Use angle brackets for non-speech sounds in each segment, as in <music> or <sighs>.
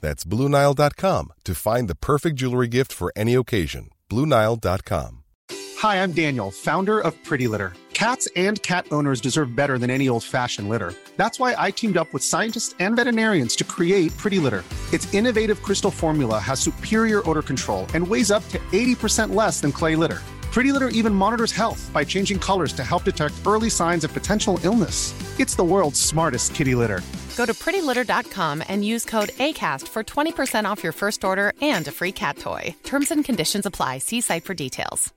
That's BlueNile.com to find the perfect jewelry gift for any occasion. BlueNile.com. Hi, I'm Daniel, founder of Pretty Litter. Cats and cat owners deserve better than any old fashioned litter. That's why I teamed up with scientists and veterinarians to create Pretty Litter. Its innovative crystal formula has superior odor control and weighs up to 80% less than clay litter. Pretty Litter even monitors health by changing colors to help detect early signs of potential illness. It's the world's smartest kitty litter. Go to prettylitter.com and use code ACAST for 20% off your first order and a free cat toy. Terms and conditions apply. See site for details.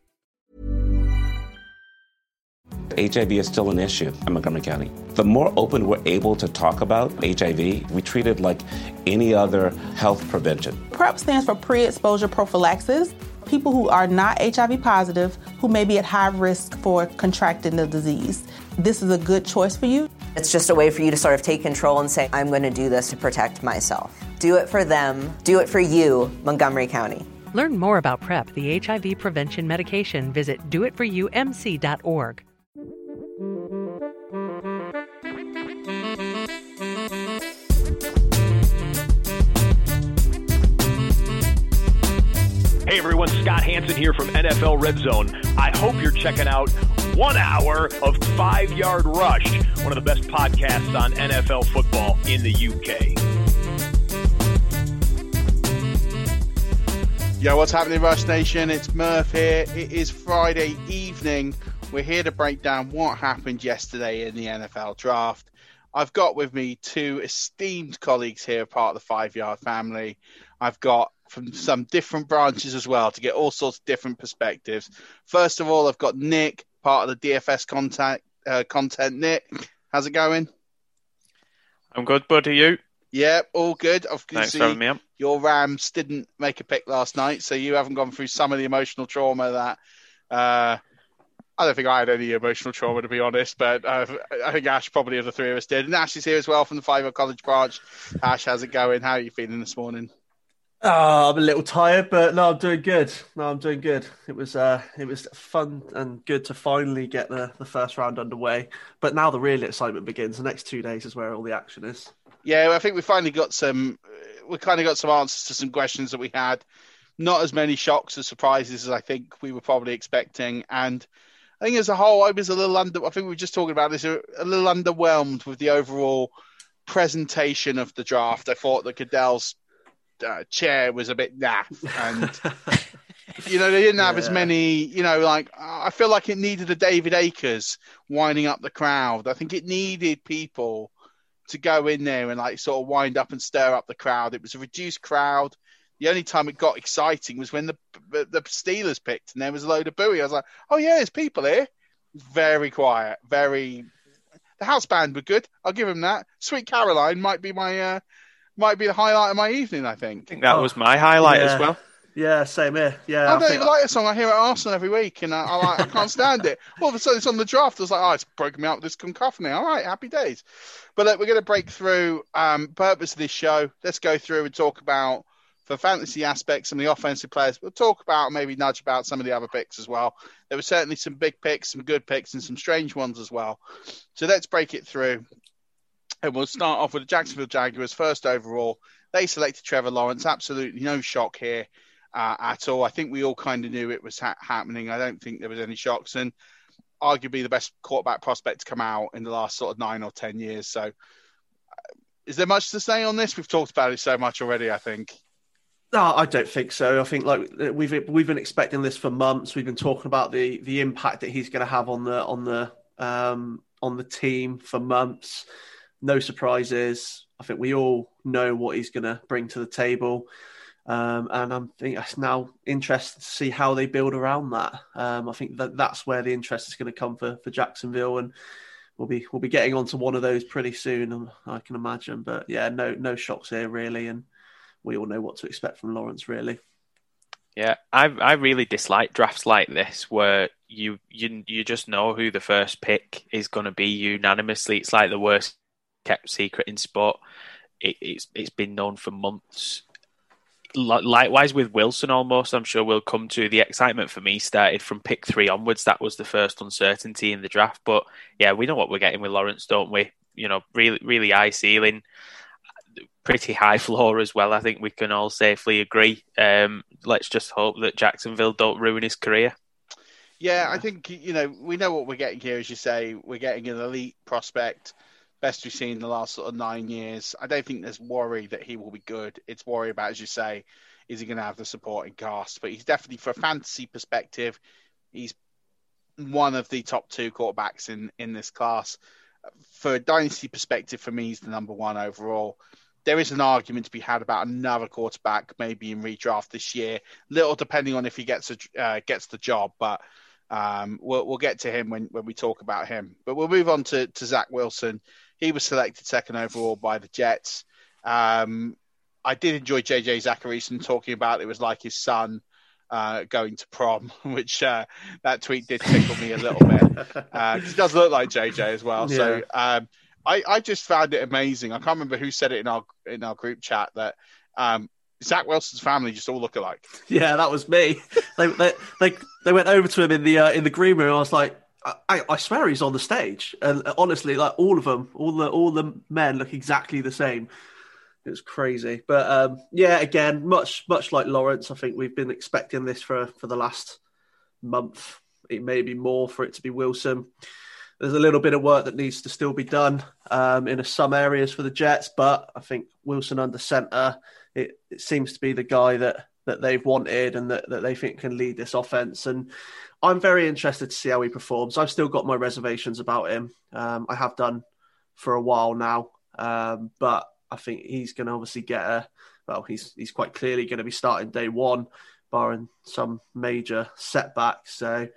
HIV is still an issue in Montgomery County. The more open we're able to talk about HIV, we treat it like any other health prevention. PrEP stands for pre exposure prophylaxis. People who are not HIV positive, who may be at high risk for contracting the disease. This is a good choice for you. It's just a way for you to sort of take control and say, I'm going to do this to protect myself. Do it for them, do it for you, Montgomery County. Learn more about PrEP, the HIV prevention medication. Visit doitforyoumc.org. Hey everyone, Scott Hanson here from NFL Red Zone. I hope you're checking out one hour of Five Yard Rush, one of the best podcasts on NFL football in the UK. Yo, what's happening, Rush Nation? It's Murph here. It is Friday evening. We're here to break down what happened yesterday in the NFL draft. I've got with me two esteemed colleagues here, part of the Five Yard family. I've got from some different branches as well to get all sorts of different perspectives. First of all, I've got Nick, part of the DFS contact, uh, content. Nick, how's it going? I'm good, buddy. You? Yeah, all good. I've Thanks for having me up. Your Rams didn't make a pick last night, so you haven't gone through some of the emotional trauma that. Uh, I don't think I had any emotional trauma, to be honest, but uh, I think Ash probably of the three of us did. And Ash is here as well from the Five College branch. Ash, how's it going? How are you feeling this morning? Oh, I'm a little tired, but no, I'm doing good. No, I'm doing good. It was uh, it was fun and good to finally get the, the first round underway. But now the real excitement begins. The next two days is where all the action is. Yeah, I think we finally got some. We kind of got some answers to some questions that we had. Not as many shocks or surprises as I think we were probably expecting, and I think as a whole, I was a little under. I think we were just talking about this. A little underwhelmed with the overall presentation of the draft. I thought that Goodell's uh, chair was a bit naff, and <laughs> you know they didn't have yeah. as many. You know, like I feel like it needed a David Akers winding up the crowd. I think it needed people to go in there and like sort of wind up and stir up the crowd. It was a reduced crowd. The only time it got exciting was when the the Steelers picked and there was a load of booing. I was like, oh yeah, there's people here. Very quiet, very. The house band were good. I'll give them that. Sweet Caroline might be my uh, might be the highlight of my evening. I think. I think that oh, was my highlight yeah. as well. Yeah, same here. Yeah, I, I don't even like a song. I hear it at Arsenal every week, and I, I, like, I can't stand it. All of a sudden, it's on the draft. I was like, oh, it's broken me out with this cacophony. All right, happy days. But look, we're going to break through um, purpose of this show. Let's go through and talk about for fantasy aspects some of the offensive players. We'll talk about maybe nudge about some of the other picks as well. There were certainly some big picks, some good picks, and some strange ones as well. So let's break it through. And we'll start off with the Jacksonville Jaguars first overall. They selected Trevor Lawrence. Absolutely no shock here uh, at all. I think we all kind of knew it was ha- happening. I don't think there was any shocks. And arguably the best quarterback prospect to come out in the last sort of nine or 10 years. So uh, is there much to say on this? We've talked about it so much already, I think. No, I don't think so. I think like we've we've been expecting this for months. We've been talking about the the impact that he's going to have on the on the um, on the team for months. No surprises. I think we all know what he's going to bring to the table. Um, and I'm think it's now interested to see how they build around that. Um, I think that that's where the interest is going to come for, for Jacksonville, and we'll be we'll be getting onto one of those pretty soon. Um, I can imagine, but yeah, no no shocks here really, and we all know what to expect from Lawrence really. Yeah, I I really dislike drafts like this where you you you just know who the first pick is going to be unanimously. It's like the worst kept secret in sport. It, it's it's been known for months likewise with Wilson, almost, I'm sure we'll come to. The excitement for me started from pick three onwards. That was the first uncertainty in the draft. But yeah, we know what we're getting with Lawrence, don't we? You know, really, really high ceiling, pretty high <laughs> floor as well. I think we can all safely agree. Um, let's just hope that Jacksonville don't ruin his career. Yeah, I think you know we know what we're getting here. As you say, we're getting an elite prospect best we've seen in the last sort of nine years. I don't think there's worry that he will be good. It's worry about, as you say, is he going to have the supporting cast? But he's definitely, for a fantasy perspective, he's one of the top two quarterbacks in in this class. For a dynasty perspective, for me, he's the number one overall. There is an argument to be had about another quarterback, maybe in redraft this year, little depending on if he gets a, uh, gets the job, but. Um, we'll, we'll get to him when, when we talk about him. But we'll move on to, to Zach Wilson. He was selected second overall by the Jets. Um, I did enjoy JJ Zachariason talking about it was like his son uh, going to prom, <laughs> which uh, that tweet did tickle me a little bit <laughs> uh, he does look like JJ as well. Yeah. So um, I, I just found it amazing. I can't remember who said it in our in our group chat that um, Zach Wilson's family just all look alike. Yeah, that was me. <laughs> they, they, they they went over to him in the uh, in the green room. I was like, I, I swear he's on the stage, and honestly, like all of them, all the all the men look exactly the same. It was crazy, but um, yeah, again, much much like Lawrence, I think we've been expecting this for for the last month. It may be more for it to be Wilson. There's a little bit of work that needs to still be done um, in some areas for the Jets, but I think Wilson under center, it, it seems to be the guy that that they've wanted and that, that they think can lead this offense. And I'm very interested to see how he performs. I've still got my reservations about him. Um, I have done for a while now, um, but I think he's going to obviously get a. Well, he's he's quite clearly going to be starting day one, barring some major setbacks. So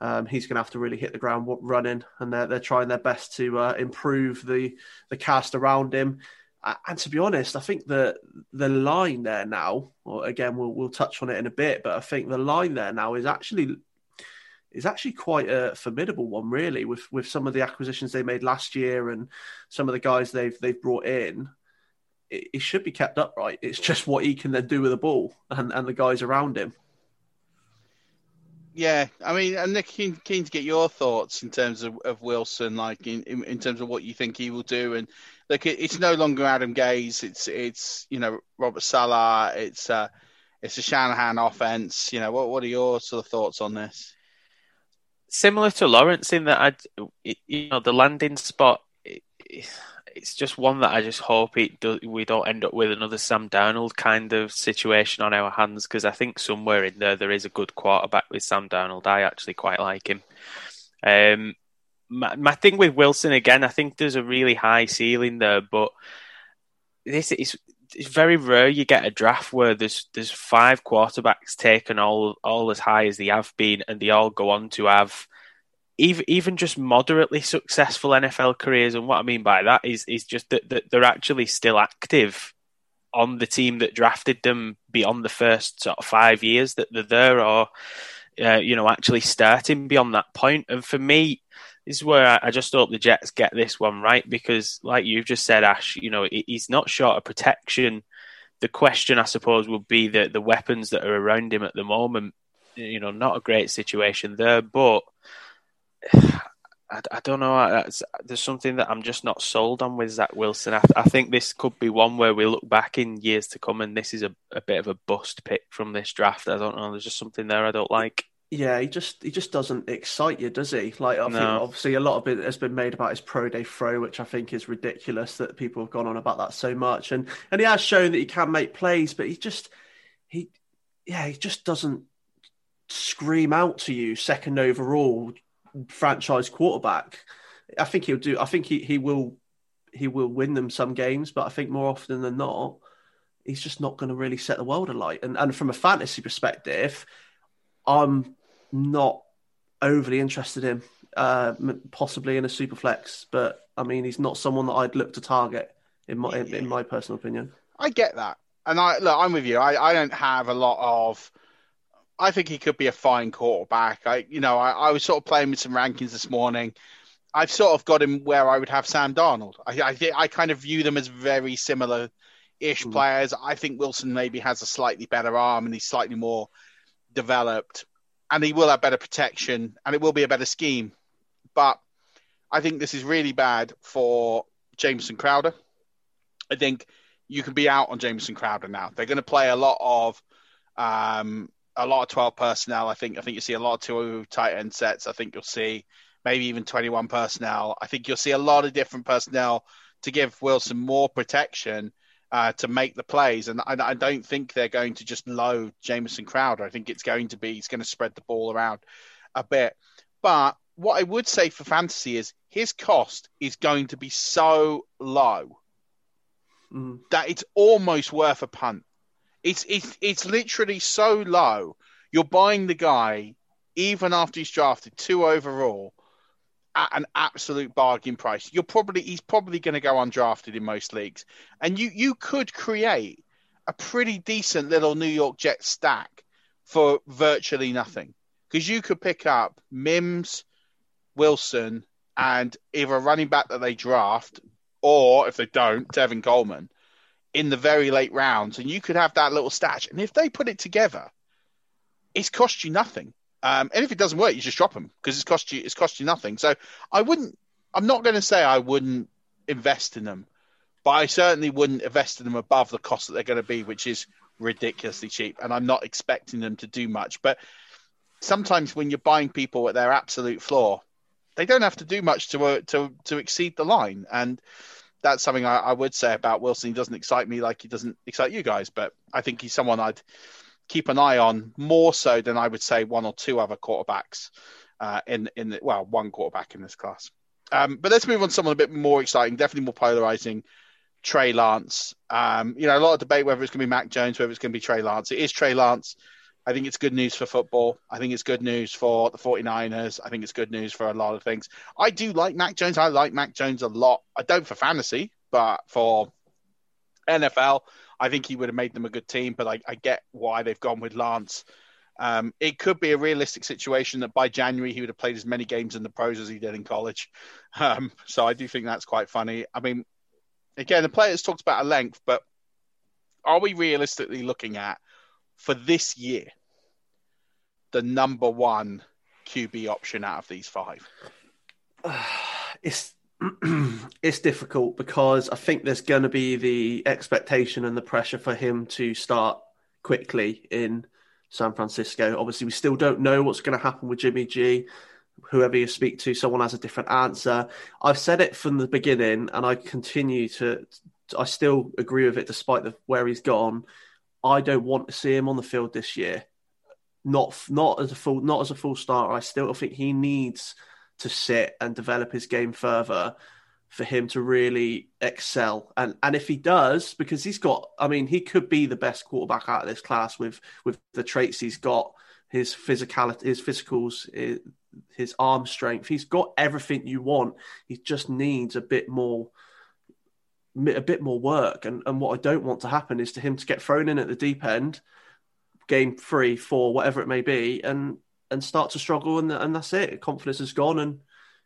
um, he's going to have to really hit the ground running, and they're they're trying their best to uh, improve the the cast around him. And to be honest, I think the the line there now, well, again, we'll we'll touch on it in a bit, but I think the line there now is actually is actually quite a formidable one, really, with with some of the acquisitions they made last year and some of the guys they've they've brought in. It, it should be kept upright. It's just what he can then do with the ball and, and the guys around him. Yeah, I mean, Nick, keen, keen to get your thoughts in terms of, of Wilson, like in, in, in terms of what you think he will do. And look, it, it's no longer Adam Gase. It's it's you know Robert Saleh. It's uh, it's a Shanahan offense. You know, what what are your sort of thoughts on this? similar to Lawrence in that I, you know, the landing spot. it's just one that I just hope it do, we don't end up with another Sam Darnold kind of situation on our hands because I think somewhere in there there is a good quarterback with Sam Darnold. I actually quite like him. Um, my, my thing with Wilson again, I think there's a really high ceiling there, but this is it's very rare you get a draft where there's there's five quarterbacks taken all all as high as they have been, and they all go on to have even even just moderately successful NFL careers. And what I mean by that is is just that, that they're actually still active on the team that drafted them beyond the first sort of five years that they're there, or uh, you know actually starting beyond that point. And for me, this is where I just hope the Jets get this one right because, like you've just said, Ash, you know, he's not short of protection. The question, I suppose, would be the the weapons that are around him at the moment. You know, not a great situation there, but <sighs> I, I don't know. There's something that I'm just not sold on with Zach Wilson. I, I, think this could be one where we look back in years to come and this is a, a bit of a bust pick from this draft. I don't know. There's just something there I don't like. Yeah, he just he just doesn't excite you, does he? Like I no. think obviously a lot of it has been made about his pro day throw, which I think is ridiculous that people have gone on about that so much. And and he has shown that he can make plays, but he just he, yeah, he just doesn't scream out to you second overall franchise quarterback. I think he'll do. I think he, he will he will win them some games, but I think more often than not, he's just not going to really set the world alight. And and from a fantasy perspective, I'm not overly interested in uh, possibly in a super flex, but I mean he's not someone that I'd look to target in my in, in my personal opinion. I get that, and I look, I'm with you. I, I don't have a lot of. I think he could be a fine quarterback. I, you know, I, I was sort of playing with some rankings this morning. I've sort of got him where I would have Sam Darnold. I, I think I kind of view them as very similar ish mm. players. I think Wilson maybe has a slightly better arm and he's slightly more developed, and he will have better protection and it will be a better scheme. But I think this is really bad for Jamison Crowder. I think you can be out on Jamison Crowder now. They're going to play a lot of um, a lot of twelve personnel. I think I think you see a lot of two tight end sets. I think you'll see maybe even twenty one personnel. I think you'll see a lot of different personnel to give Wilson more protection uh, to make the plays. And I, I, don't think they're going to just load Jamison Crowder. I think it's going to be he's going to spread the ball around a bit. But what I would say for fantasy is his cost is going to be so low mm. that it's almost worth a punt. It's it's it's literally so low. You're buying the guy even after he's drafted two overall at an absolute bargain price. You're probably he's probably going to go undrafted in most leagues, and you you could create a pretty decent little New York Jets stack for virtually nothing because you could pick up Mims, Wilson, and either a running back that they draft, or if they don't, Tevin Coleman, in the very late rounds, and you could have that little stash. And if they put it together, it's cost you nothing. Um, and if it doesn't work, you just drop them because it's cost you it's cost you nothing. So I wouldn't. I'm not going to say I wouldn't invest in them, but I certainly wouldn't invest in them above the cost that they're going to be, which is ridiculously cheap. And I'm not expecting them to do much. But sometimes when you're buying people at their absolute floor, they don't have to do much to uh, to to exceed the line, and that's something I, I, would say about Wilson. He doesn't excite me like he doesn't excite you guys, but I think he's someone I'd keep an eye on more so than I would say one or two other quarterbacks uh, in in the, well one quarterback in this class. Um, but let's move on to someone a bit more exciting, definitely more polarizing. Trey Lance. Um, you know, a lot of debate whether it's going to be Mac Jones, whether it's going to be Trey Lance. It is Trey Lance. I think it's good news for football. I think it's good news for the 49ers. I think it's good news for a lot of things. I do like Mac Jones. I like Mac Jones a lot. I don't for fantasy, but for NFL, I think he would have made them a good team. But I, I get why they've gone with Lance. Um, it could be a realistic situation that by January he would have played as many games in the pros as he did in college. <laughs> Um, so I do think that's quite funny. I mean, again, the players talked about a length, but are we realistically looking at for this year the number one QB option out of these five? <sighs> It's <clears throat> it's difficult because I think there's going to be the expectation and the pressure for him to start quickly in San Francisco. Obviously, we still don't know what's going to happen with Jimmy G. Whoever you speak to, someone has a different answer. I've said it from the beginning, and I continue to. I still agree with it, despite the, where he's gone. I don't want to see him on the field this year. Not not as a full not as a full starter. I still think he needs to sit and develop his game further for him to really excel. And and if he does, because he's got, I mean, he could be the best quarterback out of this class with with the traits he's got, his physicality, his physicals, his, arm strength. He's got everything you want. He just needs a bit more a bit more work. And, and what I don't want to happen is to him to get thrown in at the deep end, game three, four, whatever it may be, and and start to struggle, and and that's it. Confidence is gone, and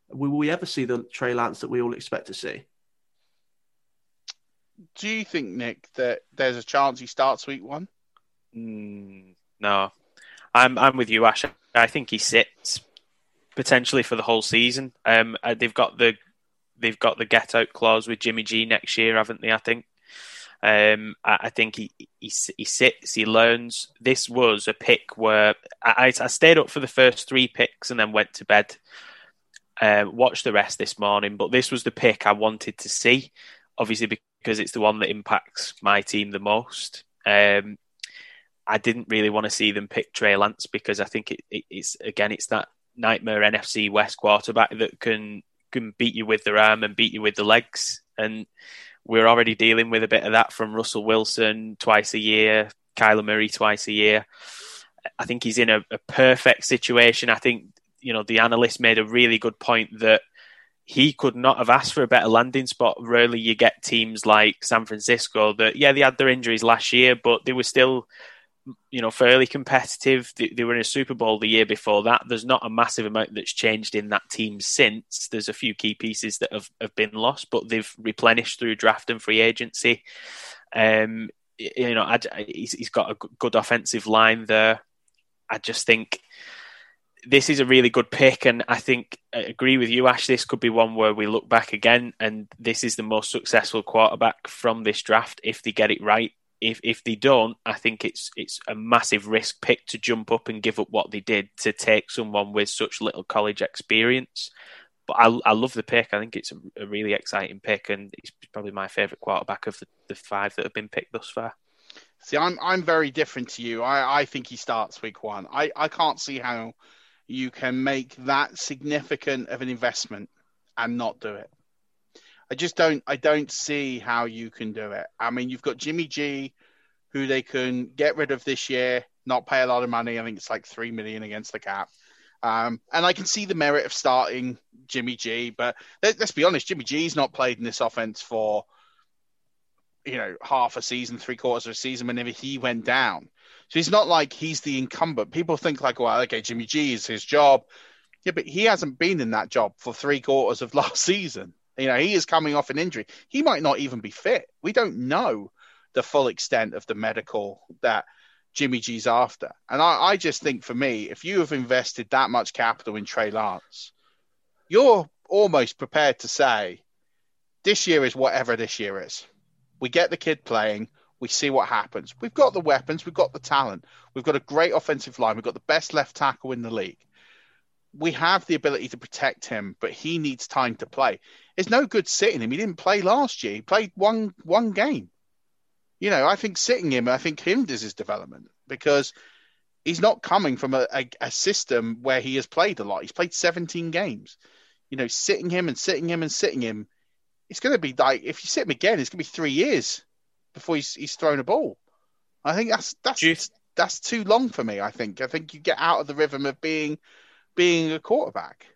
will we ever see the Trey Lance that we all expect to see? Do you think, Nick, that there's a chance he starts week one? Mm, no, I'm I'm with you, Ash. I think he sits potentially for the whole season. Um, uh, they've got the they've got the get out clause with Jimmy G next year, haven't they? I think. Um, I, I, think he, he he sits, he learns. This was a pick where I, I stayed up for the first three picks and then went to bed. Uh, watched the rest this morning, but this was the pick I wanted to see, obviously because it's the one that impacts my team the most. Um, I didn't really want to see them pick Trey Lance because I think it, it, it's again it's that nightmare NFC West quarterback that can can beat you with their arm and beat you with the legs. And we're already dealing with a bit of that from Russell Wilson twice a year, Kyler Murray twice a year. I think he's in a, a perfect situation. I think you know the analyst made a really good point that he could not have asked for a better landing spot. Rarely you get teams like San Francisco that, yeah, they had their injuries last year, but they were still you know, fairly competitive. They, they, were in a Super Bowl the year before that. There's not a massive amount that's changed in that team since. There's a few key pieces that have, have been lost, but they've replenished through draft and free agency. Um, you know, I, he's, he's got a good offensive line there. I just think this is a really good pick, and I think I agree with you, Ash. This could be one where we look back again, and this is the most successful quarterback from this draft if they get it right if if they don't, I think it's it's a massive risk pick to jump up and give up what they did to take someone with such little college experience. But I, I love the pick. I think it's a, a really exciting pick, and he's probably my favourite quarterback of the, the five that have been picked thus far. See, I'm I'm very different to you. I, I think he starts week one. I, I can't see how you can make that significant of an investment and not do it. I just don't I don't see how you can do it. I mean, you've got Jimmy G, who they can get rid of this year, not pay a lot of money. I think it's like three million against the cap. Um, and I can see the merit of starting Jimmy G, but let, us be honest, Jimmy G's not played in this offense for you know half a season, three quarters of a season whenever he went down. So it's not like he's the incumbent. People think like, well, okay, Jimmy G is his job. Yeah, but he hasn't been in that job for three quarters of <laughs> last season. You know, he is coming off an injury. He might not even be fit. We don't know the full extent of the medical that Jimmy G's after. And I, I just think for me, if you have invested that much capital in Trey Lance, you're almost prepared to say, this year is whatever this year is. We get the kid playing. We see what happens. We've got the weapons. We've got the talent. We've got a great offensive line. We've got the best left tackle in the league we have the ability to protect him, but he needs time to play. It's no good sitting him. He didn't play last year. He played one one game. You know, I think sitting him, I think hinders his development because he's not coming from a, a, a system where he has played a lot. He's played 17 games. You know, sitting him and sitting him and sitting him, it's going to be like if you sit him again, it's going to be three years before he's, he's thrown a ball. I think that's that's that's too long for me. I think I think you get out of the rhythm of being being a quarterback.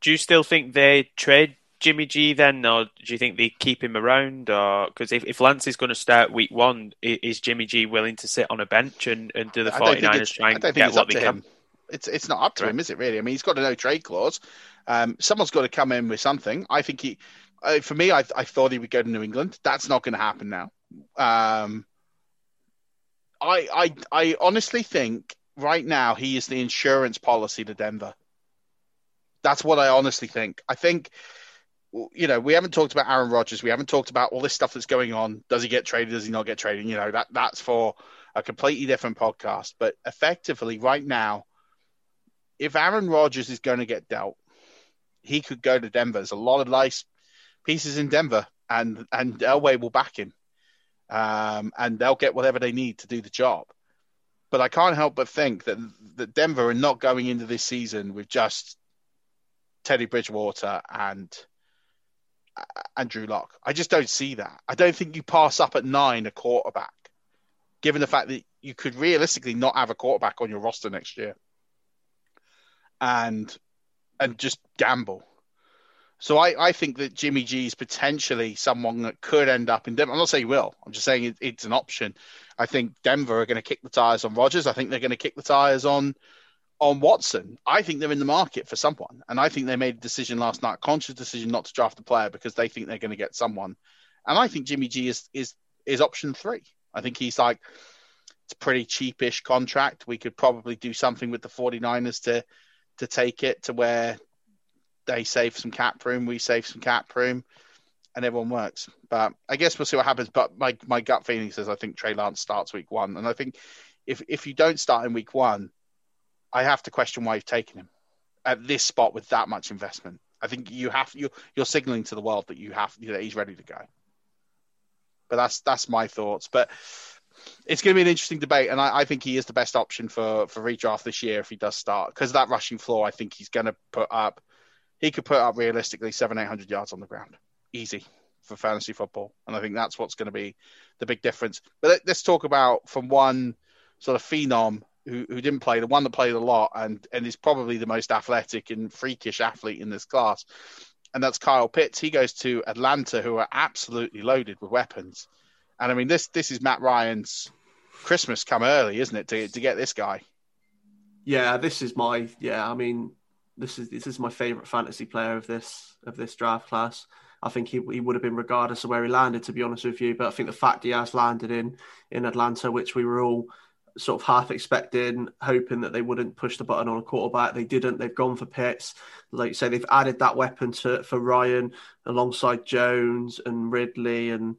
Do you still think they trade Jimmy G then, or do you think they keep him around? Or because if, if Lance is going to start week one, is Jimmy G willing to sit on a bench and, and do the 49ers try and get what they can? Him. It's it's not up to right. him, is it? Really? I mean, he's got a no trade clause. Um, someone's got to come in with something. I think he, uh, for me, I, I thought he would go to New England. That's not going to happen now. Um, I I I honestly think right now he is the insurance policy to Denver. That's what I honestly think. I think you know, we haven't talked about Aaron Rodgers. We haven't talked about all this stuff that's going on. Does he get traded? Does he not get traded? You know, that that's for a completely different podcast. But effectively, right now, if Aaron Rodgers is going to get dealt, he could go to Denver. There's a lot of nice pieces in Denver, and and Elway will back him, um, and they'll get whatever they need to do the job. But I can't help but think that that Denver are not going into this season with just Teddy Bridgewater and uh, Andrew Lock. I just don't see that. I don't think you pass up at nine a quarterback, given the fact that you could realistically not have a quarterback on your roster next year, and and just gamble. So I, I think that Jimmy G is potentially someone that could end up in Denver. I'm not saying he will. I'm just saying it, it's an option. I think Denver are going to kick the tires on Rodgers. I think they're going to kick the tires on on Watson. I think they're in the market for someone, and I think they made a decision last night, conscious decision not to draft a player because they think they're going to get someone. And I think Jimmy G is is is option three. I think he's like it's a pretty cheapish contract. We could probably do something with the 49ers to to take it to where they save some cap room, we save some cap room and everyone works. But I guess we'll see what happens. But my, my gut feeling says I think Trey Lance starts week one. And I think if if you don't start in week one, I have to question why you've taken him at this spot with that much investment. I think you have you you're signaling to the world that you have that he's ready to go. But that's that's my thoughts. But it's going to be an interesting debate, and I, I, think he is the best option for for redraft this year if he does start because that rushing floor. I think he's going to put up. He could put up realistically seven eight hundred yards on the ground, easy for fantasy football, and I think that's what's going to be the big difference. But let's talk about from one sort of phenom who, who didn't play, the one that played a lot and and is probably the most athletic and freakish athlete in this class, and that's Kyle Pitts. He goes to Atlanta, who are absolutely loaded with weapons. And I mean, this this is Matt Ryan's Christmas come early, isn't it, to to get this guy? Yeah, this is my yeah. I mean, this is this is my favorite fantasy player of this of this draft class. I think he he would have been regardless of where he landed, to be honest with you. But I think the fact he has landed in in Atlanta, which we were all sort of half expecting, hoping that they wouldn't push the button on a quarterback. They didn't. They've gone for Pitts. Like you say, they've added that weapon to for Ryan alongside Jones and Ridley and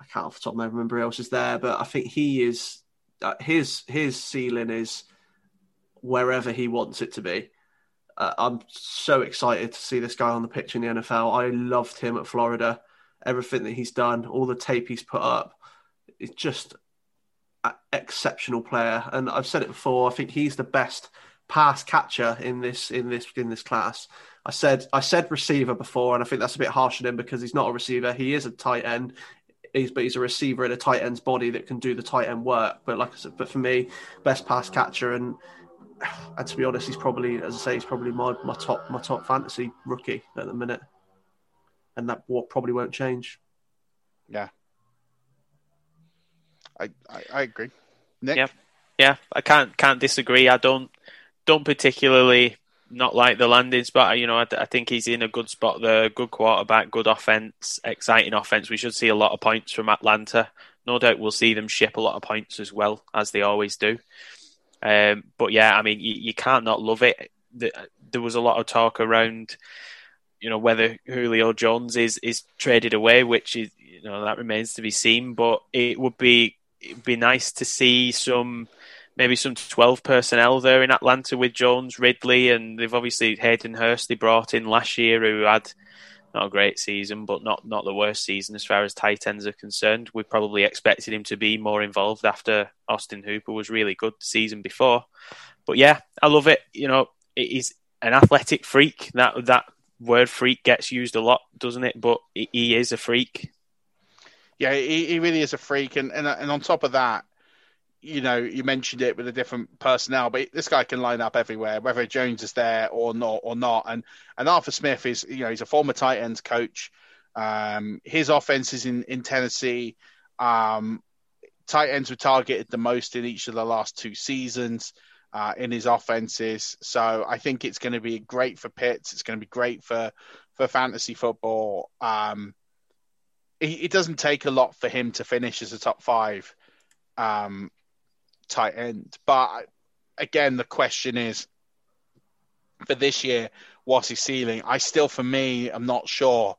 I can't off the top of my remember who else is there, but I think he is uh, his his ceiling is wherever he wants it to be. Uh, I'm so excited to see this guy on the pitch in the NFL. I loved him at Florida. Everything that he's done, all the tape he's put up, it's just an exceptional player. And I've said it before. I think he's the best pass catcher in this in this in this class. I said I said receiver before, and I think that's a bit harsh on him because he's not a receiver. He is a tight end he's but he's a receiver in a tight end's body that can do the tight end work. But like I said, but for me, best pass catcher and <sighs> and to be honest, he's probably, as I say, he's probably my, my top my top fantasy rookie at the minute, and that what probably won't change. Yeah, I I, I agree. Nick? Yeah, yeah, I can't can't disagree. I don't don't particularly not like the landing spot. You know, I, I, think he's in a good spot there. Good quarterback, good offense, exciting offense. We should see a lot of points from Atlanta. No doubt we'll see them ship a lot of points as well as they always do. Um, but yeah, I mean, you, you can't not love it. The, there was a lot of talk around, you know, whether Julio Jones is is traded away, which is you know that remains to be seen. But it would be it'd be nice to see some maybe some 12 personnel there in Atlanta with Jones, Ridley, and they've obviously Hayden Hurst they brought in last year who had not a great season, but not, not the worst season as far as tight ends are concerned. We probably expected him to be more involved after Austin Hooper was really good the season before. But yeah, I love it. You know, he's an athletic freak. That that word freak gets used a lot, doesn't it? But he is a freak. Yeah, he, he really is a freak, and, and and on top of that, you know, you mentioned it with a different personnel, but this guy can line up everywhere, whether Jones is there or not, or not. And and Arthur Smith is, you know, he's a former tight ends coach. Um, his offense is in in Tennessee. Um, tight ends were targeted the most in each of the last two seasons uh, in his offenses. So I think it's going to be great for Pitts. It's going to be great for for fantasy football. Um, it, it doesn't take a lot for him to finish as a top five um, tight end. But again, the question is for this year, what's his ceiling? I still, for me, I'm not sure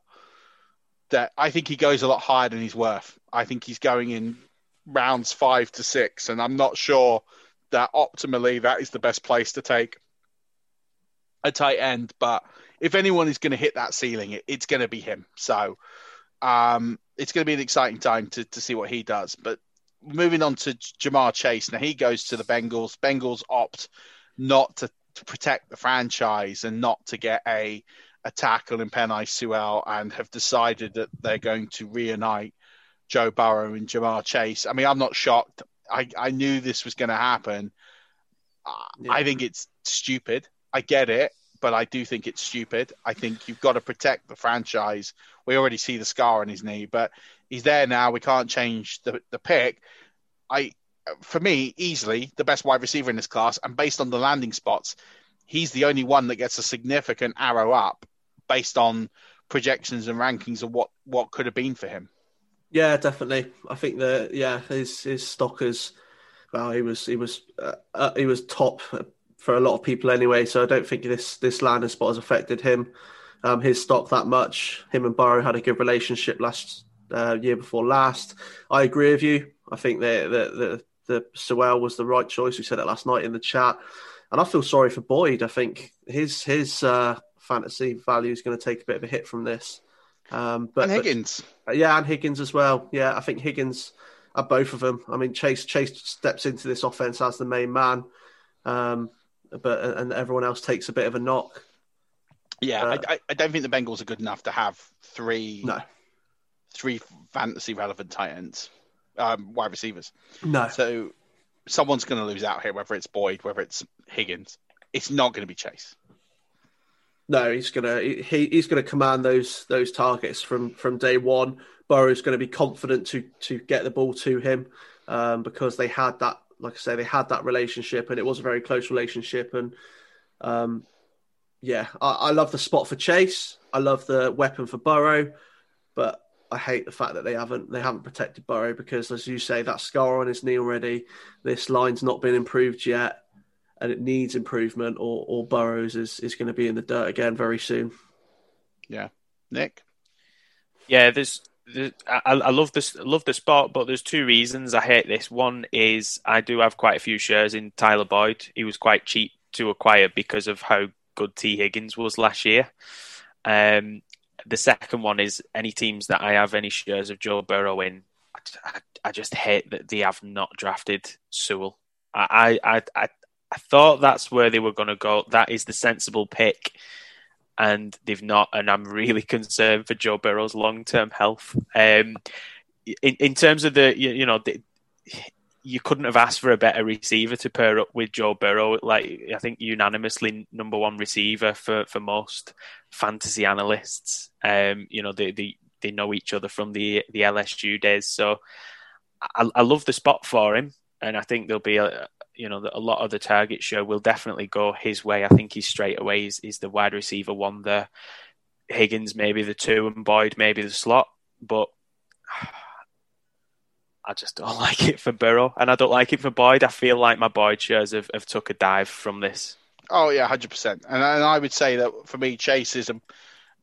that I think he goes a lot higher than he's worth. I think he's going in rounds five to six, and I'm not sure that optimally that is the best place to take a tight end. But if anyone is going to hit that ceiling, it, it's going to be him. So um, it's going to be an exciting time to, to see what he does. But moving on to Ja'Marr Chase. Now he goes to the Bengals. Bengals opt not to, to protect the franchise and not to get a a tackle in Penei Sewell and have decided that they're going to reunite Joe Burrow and Ja'Marr Chase. I mean, I'm not shocked. I, I knew this was going to happen. Yeah. I think it's stupid. I get it, but I do think it's stupid. I think you've got to protect the franchise. We already see the scar on his knee, but he's there now. We can't change the the pick. I, for me, easily the best wide receiver in this class, and based on the landing spots, he's the only one that gets a significant arrow up based on projections and rankings of what what could have been for him. Yeah, definitely. I think that yeah, his his stock is well, he was he was uh, uh, he was top for a lot of people anyway. So I don't think this this landing spot has affected him. Um, his stock that much. Him and Burrow had a good relationship last uh, year before last. I agree with you. I think that the, the, the Sewell was the right choice. We said it last night in the chat, and I feel sorry for Boyd. I think his his uh, fantasy value is going to take a bit of a hit from this. Um, but and Higgins, but, yeah, and Higgins as well. Yeah, I think Higgins. are both of them. I mean, Chase Chase steps into this offense as the main man, um, but and everyone else takes a bit of a knock. Yeah, uh, I, I, don't think the Bengals are good enough to have three no. Three fantasy relevant tight ends, um, wide receivers. No. So someone's going to lose out here, whether it's Boyd, whether it's Higgins. It's not going to be Chase. No, he's gonna he, he's gonna command those those targets from from day one. Burrow's going to be confident to to get the ball to him um, because they had that, like I say, they had that relationship and it was a very close relationship. And um, yeah, I, I love the spot for Chase. I love the weapon for Burrow, but I hate the fact that they haven't they haven't protected Burrow because, as you say, that scar on his knee already. This line's not been improved yet, and it needs improvement. Or or Burrows is is going to be in the dirt again very soon. Yeah, Nick. Yeah, there's I, I, love this, love the spot, but there's two reasons I hate this. One is I do have quite a few shares in Tyler Boyd. He was quite cheap to acquire because of how good Tee Higgins was last year. Um, the second one is any teams that I have any shares of Joe Burrow in. I, I just hate that they have not drafted Sewell. I, I, I, I thought that's where they were going to go. That is the sensible pick and they've not. And I'm really <laughs> concerned for Joe Burrow's long term health. Um, in, in terms of the, you, you know, the, you couldn't have asked for a better receiver to pair up with Joe Burrow. Like I think unanimously number one receiver for, for most fantasy analysts. Um, you know, they, they they know each other from the the LSU days. So I, I love the spot for him, and I think there'll be a, you know, a lot of the target show will definitely go his way. I think he's straight away is, is the wide receiver one there. Higgins maybe the two and Boyd maybe the slot, but I just don't <laughs> like it for Burrow and I don't like it for Boyd. I feel like my Boyd shares have, have took a dive from this. Oh yeah, hundred percent. And and I would say that for me, Chase is a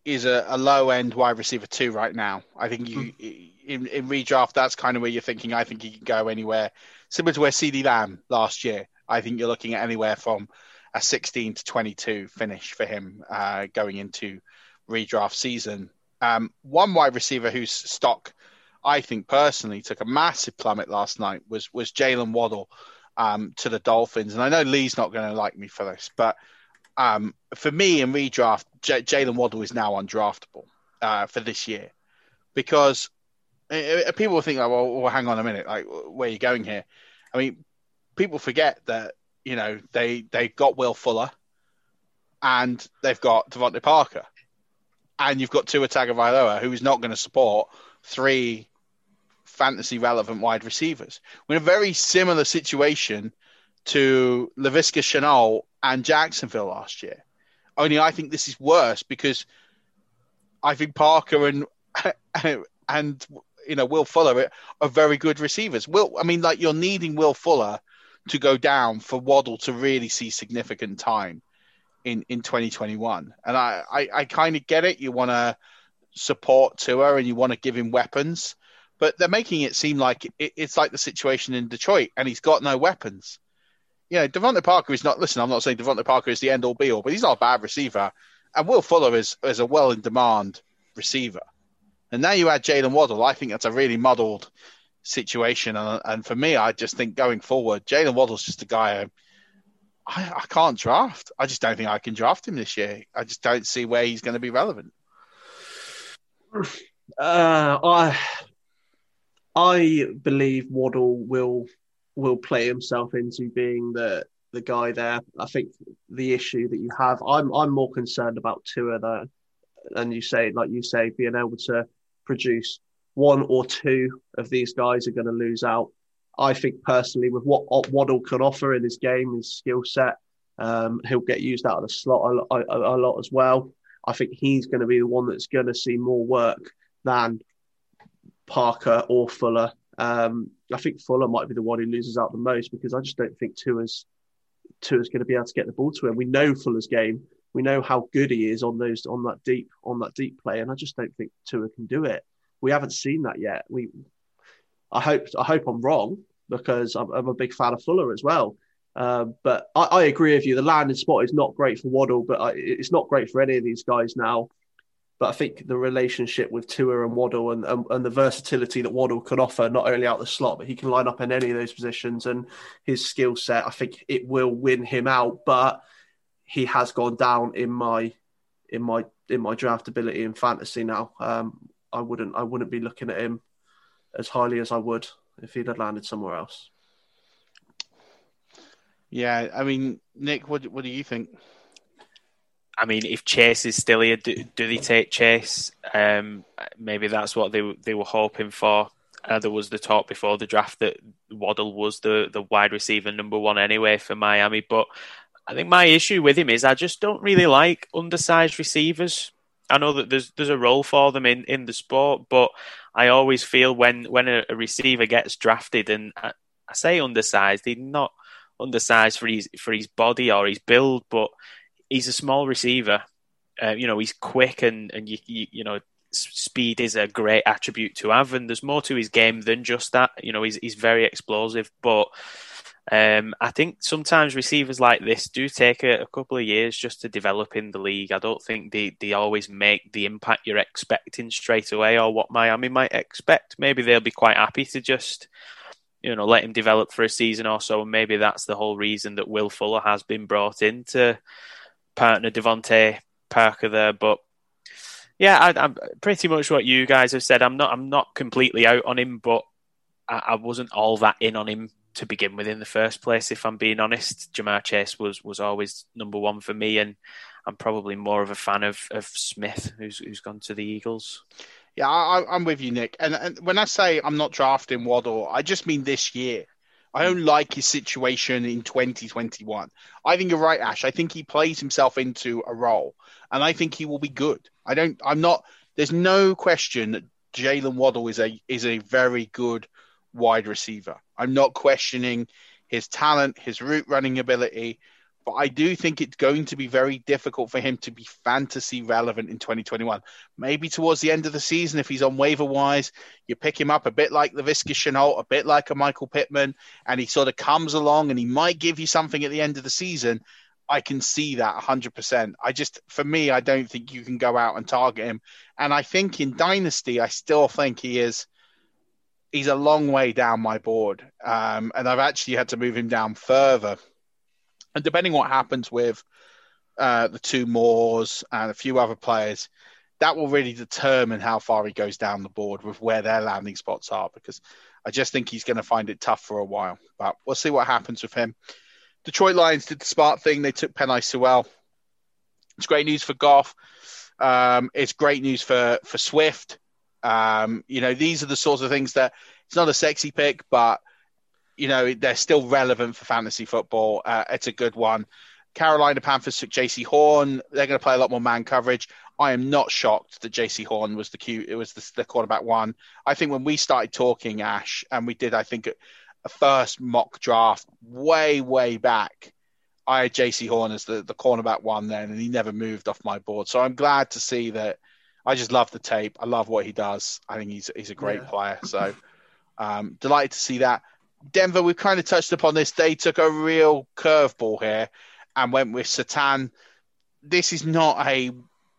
is a, a low end wide receiver two right now. I think you mm. in in redraft that's kind of where you're thinking. I think he can go anywhere similar to where CeeDee Lamb last year. I think you're looking at anywhere from a 16 to 22 finish for him uh, going into redraft season. Um, one wide receiver whose stock, I think personally, took a massive plummet last night was was Jaylen Waddle um, to the Dolphins. And I know Lee's not going to like me for this, but um, for me in redraft, J- Jaylen Waddle is now undraftable uh, for this year because uh, people will think, like, well, well, hang on a minute, like, where are you going here? I mean, people forget that you know they they got Will Fuller, and they've got DeVante Parker, and you've got Tua Tagovailoa, who is not going to support three fantasy relevant wide receivers. We're in a very similar situation to Laviska Shenault and Jacksonville last year. Only I think this is worse because I think Parker and <laughs> and you know Will Fuller are very good receivers. Will I mean like you're needing Will Fuller to go down for Waddle to really see significant time in in 2021. And I I, I kind of get it. You want to support Tua and you want to give him weapons, but they're making it seem like it, it's like the situation in Detroit, and he's got no weapons. You know, DeVante Parker is not. Listen, I'm not saying DeVante Parker is the end all be all, but he's not a bad receiver, and Will Fuller is is a well in demand receiver. And now you add Jaylen Waddle. I think that's a really muddled situation. And, and for me, I just think going forward, Jaylen Waddle's just a guy I, I, can't draft. I just don't think I can draft him this year. I just don't see where he's going to be relevant. Uh, I I believe Waddle will will play himself into being the the guy there. I think the issue that you have, I'm I'm more concerned about Tua though, and you say like you say being able to produce one or two of these guys are going to lose out. I think personally, with what Waddle can offer in his game, his skill set, um, he'll get used out of the slot a, a, a, lot as well. I think he's going to be the one that's going to see more work than Parker or Fuller. Um, I think Fuller might be the one who loses out the most because I just don't think Tua's Tua's going to be able to get the ball to him. We know Fuller's game. We know how good he is on those on that deep on that deep play, and I just don't think Tua can do it. We haven't seen that yet. We, I hope I hope I'm wrong because I'm, I'm a big fan of Fuller as well. Uh, but I, I, agree with you. The landing spot is not great for Waddle, but I, it's not great for any of these guys now. But I think the relationship with Tua and Waddle and, and, and, the versatility that Waddle can offer, not only out the slot, but he can line up in any of those positions and his skill set, I think it will win him out. But he has gone down in my in my in my draftability in fantasy now. Um, I wouldn't I wouldn't be looking at him as highly as I would if he'd had landed somewhere else. Yeah, I mean, Nick, what what do you think? I mean, if Chase is still here, do, do they take Chase? Um, maybe that's what they they were hoping for. Uh, there was the talk before the draft that Waddle was the, the wide receiver number one anyway for Miami. But I think my issue with him is I just don't really like undersized receivers. I know that there's there's a role for them in, in the sport, but I always feel when when a, a receiver gets drafted, and I, I say undersized, he's not undersized for his for his body or his build, but he's a small receiver. Uh, you know, he's quick and and you, you, you know speed is a great attribute to have, and there's more to his game than just that. You know, he's he's very explosive, but um, I think sometimes receivers like this do take a, a, couple of years just to develop in the league. I don't think they, they always make the impact you're expecting straight away or what Miami might expect. Maybe they'll be quite happy to just you know let him develop for a season or so, and maybe that's the whole reason that Will Fuller has been brought in to partner DeVante Parker there. But yeah, I, am pretty much what you guys have said. I'm not I'm not completely out on him, but I, I wasn't all that in on him to begin with in the first place. If I'm being honest, Ja'Marr Chase was was always number one for me, and I'm probably more of a fan of of Smith, who's who's gone to the Eagles. Yeah, I, am with you, Nick. And, and when I say I'm not drafting Waddle, I just mean this year. I don't like his situation in 2021. I think you're right, Ash. I think he plays himself into a role, and I think he will be good. I don't. I'm not. There's no question that Jaylen Waddle is a is a very good wide receiver. I'm not questioning his talent, his route running ability, but I do think it's going to be very difficult for him to be fantasy relevant in 2021. Maybe towards the end of the season, if he's on waiver wise, you pick him up a bit like Laviska Shenault, a bit like a Michael Pittman, and he sort of comes along and he might give you something at the end of the season. I can see that 100%. I just, for me, I don't think you can go out and target him. And I think in Dynasty, I still think he is he's a long way down my board, um, and I've actually had to move him down further. And depending what happens with uh, the two Moores and a few other players, that will really determine how far he goes down the board with where their landing spots are. Because I just think he's going to find it tough for a while. But we'll see what happens with him. Detroit Lions did the smart thing; they took Penei Sewell. It's great news for Goff. Um, it's great news for for Swift. Um, you know, these are the sorts of things that it's not a sexy pick, but you know they're still relevant for fantasy football. Uh, it's a good one. Carolina Panthers took Jaycee Horn. They're going to play a lot more man coverage. I am not shocked that Jaycee Horn was the cute. It was the, the quarterback one. I think when we started talking, Ash, and we did, I think a first mock draft way, way back. I had Jaycee Horn as the, the cornerback one then, and he never moved off my board. So I'm glad to see that I just love the tape. I love what he does. I think he's he's a great yeah. player. So um, delighted to see that. Denver, we've kind of touched upon this. They took a real curveball here and went with Surtain. This is not a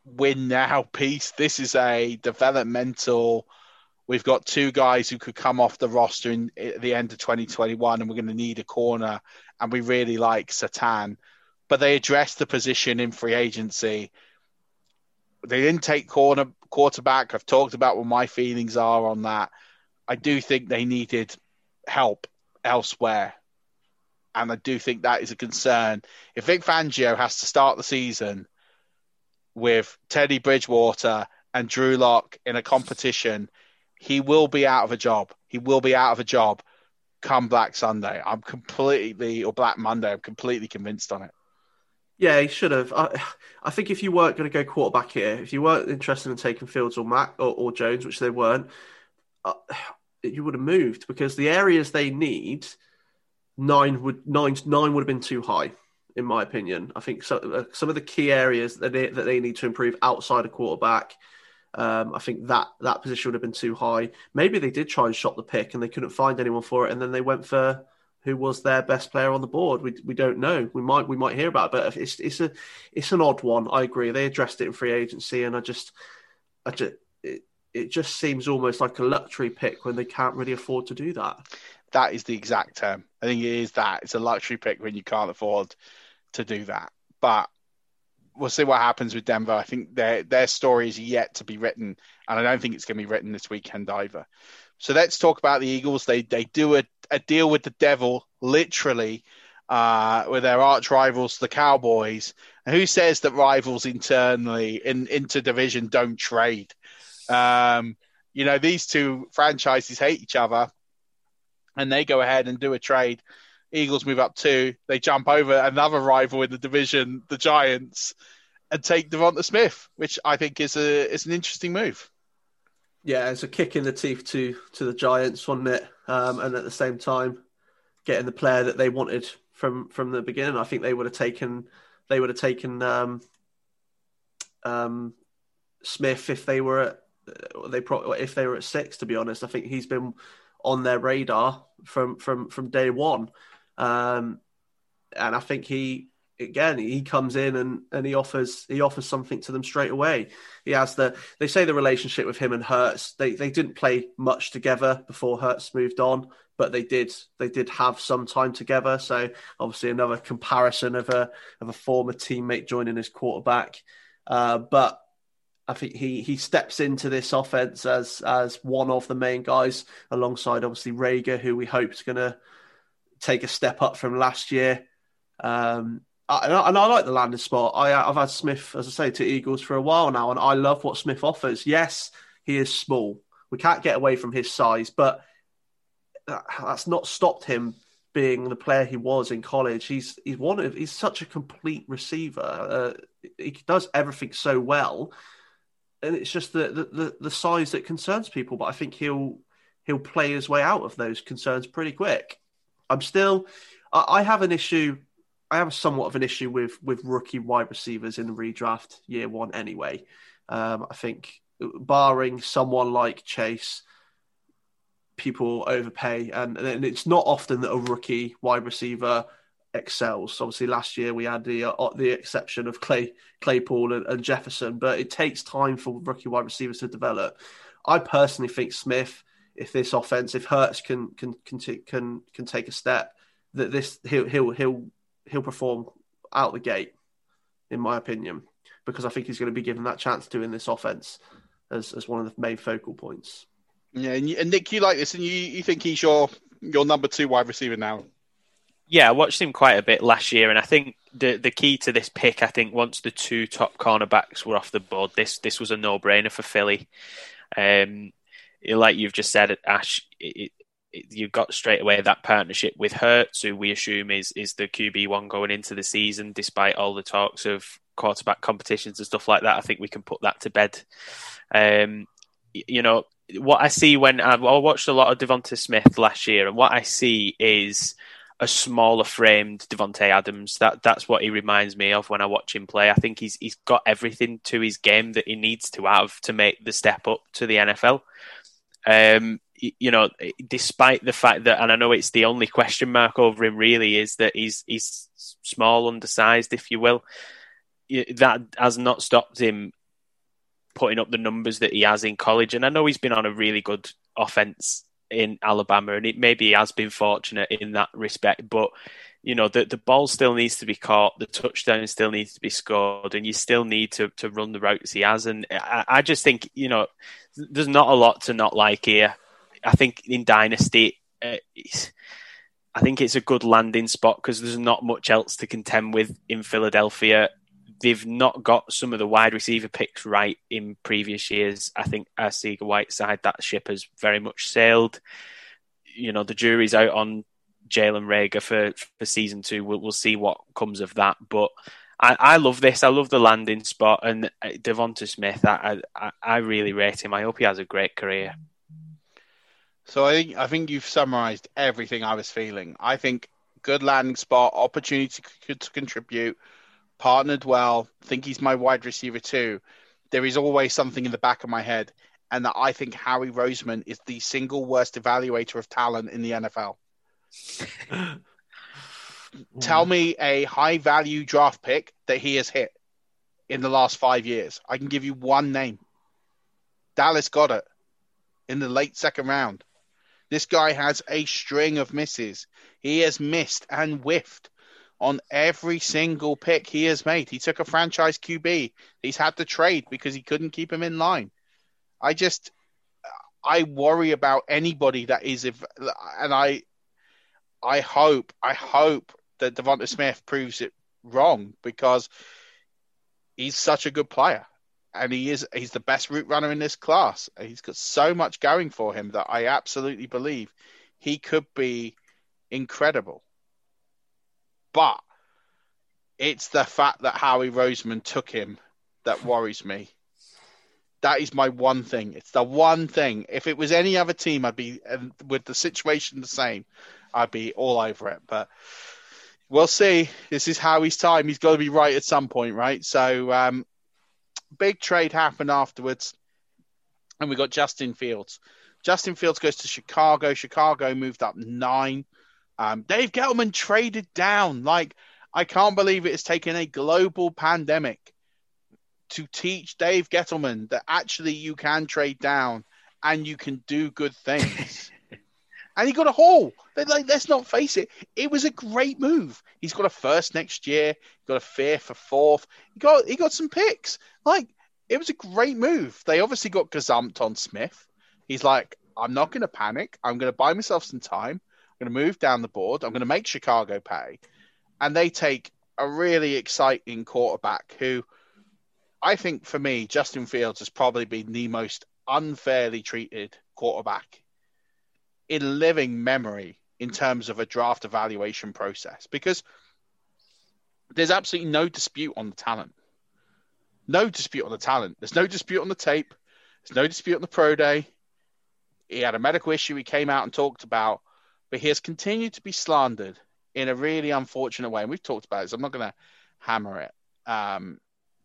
win now <laughs> piece. This is a developmental. We've got two guys who could come off the roster in at the end of 2021, and we're going to need a corner. And we really like Surtain, but they addressed the position in free agency they didn't take corner quarterback. I've talked about what my feelings are on that. I do think they needed help elsewhere. And I do think that is a concern. If Vic Fangio has to start the season with Teddy Bridgewater and Drew Lock in a competition, he will be out of a job. He will be out of a job come Black Sunday. I'm completely, or Black Monday, I'm completely convinced on it. Yeah, he should have. I, I think if you weren't going to go quarterback here, if you weren't interested in taking Fields or Mac or, or Jones, which they weren't, uh, you would have moved because the areas they need nine would nine nine would have been too high, in my opinion. I think so, uh, some of the key areas that they, that they need to improve outside of quarterback. Um, I think that that position would have been too high. Maybe they did try and shop the pick and they couldn't find anyone for it, and then they went for who was their best player on the board. We, we don't know. We might we might hear about, it, but it's it's a it's an odd one. I agree. They addressed it in free agency, and I just I just, it, it just seems almost like a luxury pick when they can't really afford to do that. That is the exact term. I think it is that. It's a luxury pick when you can't afford to do that. But we'll see what happens with Denver. I think their their story is yet to be written, and I don't think it's going to be written this weekend either. So let's talk about the Eagles. They they do a, a deal with the devil, literally, uh, with their arch rivals, the Cowboys. And who says that rivals internally in interdivision don't trade? Um, you know, these two franchises hate each other, and they go ahead and do a trade. Eagles move up two. They jump over another rival in the division, the Giants, and take Devonta Smith, which I think is a is an interesting move. Yeah, it's a kick in the teeth to to the Giants, wasn't it? Um, and at the same time, getting the player that they wanted from from the beginning. I think they would have taken they would have taken um, um, Smith if they were at they if they were at six. To be honest, I think he's been on their radar from from from day one, um, and I think he again he comes in and and he offers he offers something to them straight away. He has the they say the relationship with him and Hurts they they didn't play much together before Hurts moved on, but they did they did have some time together. So obviously another comparison of a of a former teammate joining his quarterback, uh, but I think he he steps into this offense as as one of the main guys alongside obviously Reagor, who we hope is going to take a step up from last year. Um, and I, and I like the landing spot. I, I've had Smith, as I say, to Eagles for a while now, and I love what Smith offers. Yes, he is small. We can't get away from his size, but that's not stopped him being the player he was in college. He's he's one of he's such a complete receiver. Uh, he does everything so well and it's just the, the, the size that concerns people. But I think he'll he'll play his way out of those concerns pretty quick. I'm still, I, I have an issue. I have somewhat of an issue with with rookie wide receivers in the redraft year one. Anyway, um, I think barring someone like Chase, people overpay, and, and it's not often that a rookie wide receiver excels. Obviously, last year we had the uh, the exception of Clay Claypool and, and, Jefferson, but it takes time for rookie wide receivers to develop. I personally think Smith, if this offense, if Hurts can can can t- can, can take a step, that this he'll he'll he'll he'll perform out the gate, in my opinion, because I think he's going to be given that chance to in this offense as as one of the main focal points. Yeah, and, you, and Nick, you like this, and you you think he's your your number two wide receiver now? Yeah, I watched him quite a bit last year, and I think the the key to this pick, I think, once the two top cornerbacks were off the board, this this was a no brainer for Philly. Um, like you've just said, Ash, it, it, you've got straight away that partnership with Hurts, who we assume is is the QB one going into the season, despite all the talks of quarterback competitions and stuff like that. I think we can put that to bed. Um, you know what I see when I, I watched a lot of Devonta Smith last year, and what I see is a smaller framed Davante Adams. That that's what he reminds me of when I watch him play. I think he's he's got everything to his game that he needs to have to make the step up to the NFL. Um, you know, despite the fact that, and I know it's the only question mark over him really is that he's he's small, undersized, if you will. That has not stopped him putting up the numbers that he has in college, and I know he's been on a really good offense in Alabama, and it maybe has been fortunate in that respect. But you know, the the ball still needs to be caught, the touchdown still needs to be scored, and you still need to to run the routes he has. And I, I just think you know, there's not a lot to not like here. I think in Dynasty, uh, I think it's a good landing spot because there's not much else to contend with in Philadelphia they've not got some of the wide receiver picks right in previous years. I think Arcega Whiteside, that ship has very much sailed. You know, the jury's out on Jalen Reagor for, for season two. We'll, we'll see what comes of that. But I, I love this. I love the landing spot. And uh, Devonta Smith, I, I, I really rate him. I hope he has a great career. So I think I think you've summarised everything I was feeling. I think good landing spot, opportunity to contribute, partnered well, think he's my wide receiver too. There is always something in the back of my head, and that I think Howie Roseman is the single worst evaluator of talent in the NFL. <laughs> Tell me a high value draft pick that he has hit in the last five years. I can give you one name. Dallas got it in the late second round. This guy has a string of misses. He has missed and whiffed on every single pick he has made. He took a franchise QB. He's had to trade because he couldn't keep him in line. I just, I worry about anybody that is, if, and I, I hope, I hope that Devonta Smith proves it wrong because he's such a good player and he is he's the best route runner in this class. He's got so much going for him that I absolutely believe he could be incredible. But it's the fact that Howie Roseman took him that worries me. That is my one thing. It's the one thing. If it was any other team, I'd be with the situation the same. I'd be all over it. But we'll see. This is Howie's time. He's got to be right at some point, right? So um, big trade happened afterwards, and we got Justin Fields. Justin Fields goes to Chicago. Chicago moved up nine. Um, Dave Gettleman traded down. Like, I can't believe it has taken a global pandemic to teach Dave Gettleman that actually you can trade down and you can do good things. <laughs> and he got a haul. Like, let's not face it, it was a great move. He's got a first next year. He got a fifth, a fourth. He got he got some picks. Like it was a great move. They obviously got gazumped on Smith. He's like, I'm not going to panic. I'm going to buy myself some time. I'm going to move down the board. I'm going to make Chicago pay, and they take a really exciting quarterback who. I think for me, Justin Fields has probably been the most unfairly treated quarterback in living memory in terms of a draft evaluation process because there's absolutely no dispute on the talent. No dispute on the talent. There's no dispute on the tape. There's no dispute on the pro day. He had a medical issue he came out and talked about, but he has continued to be slandered in a really unfortunate way. And we've talked about it, so I'm not going to hammer it um,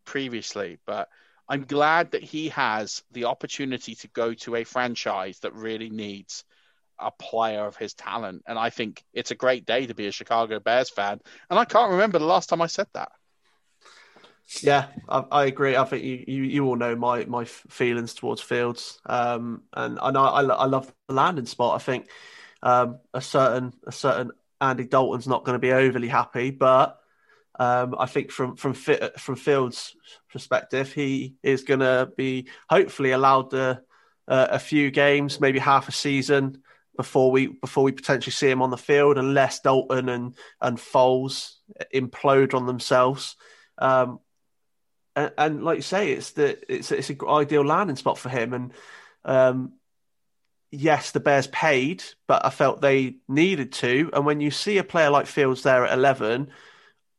previously, but I'm glad that he has the opportunity to go to a franchise that really needs a player of his talent. And I think it's a great day to be a Chicago Bears fan. And I can't remember the last time I said that. Yeah, I, I agree. I think you, you, you all know my my feelings towards Fields, um, and I I, I love the landing spot. I think um, a certain a certain Andy Dalton's not going to be overly happy, but um, I think from from from Fields' perspective, he is going to be hopefully allowed the, uh, a few games, maybe half a season, before we before we potentially see him on the field, unless Dalton and and Foles implode on themselves. Um, and, and, like you say, it's the it's it's an ideal landing spot for him. And um, yes, the Bears paid, but I felt they needed to. And when you see a player like Fields there at eleven,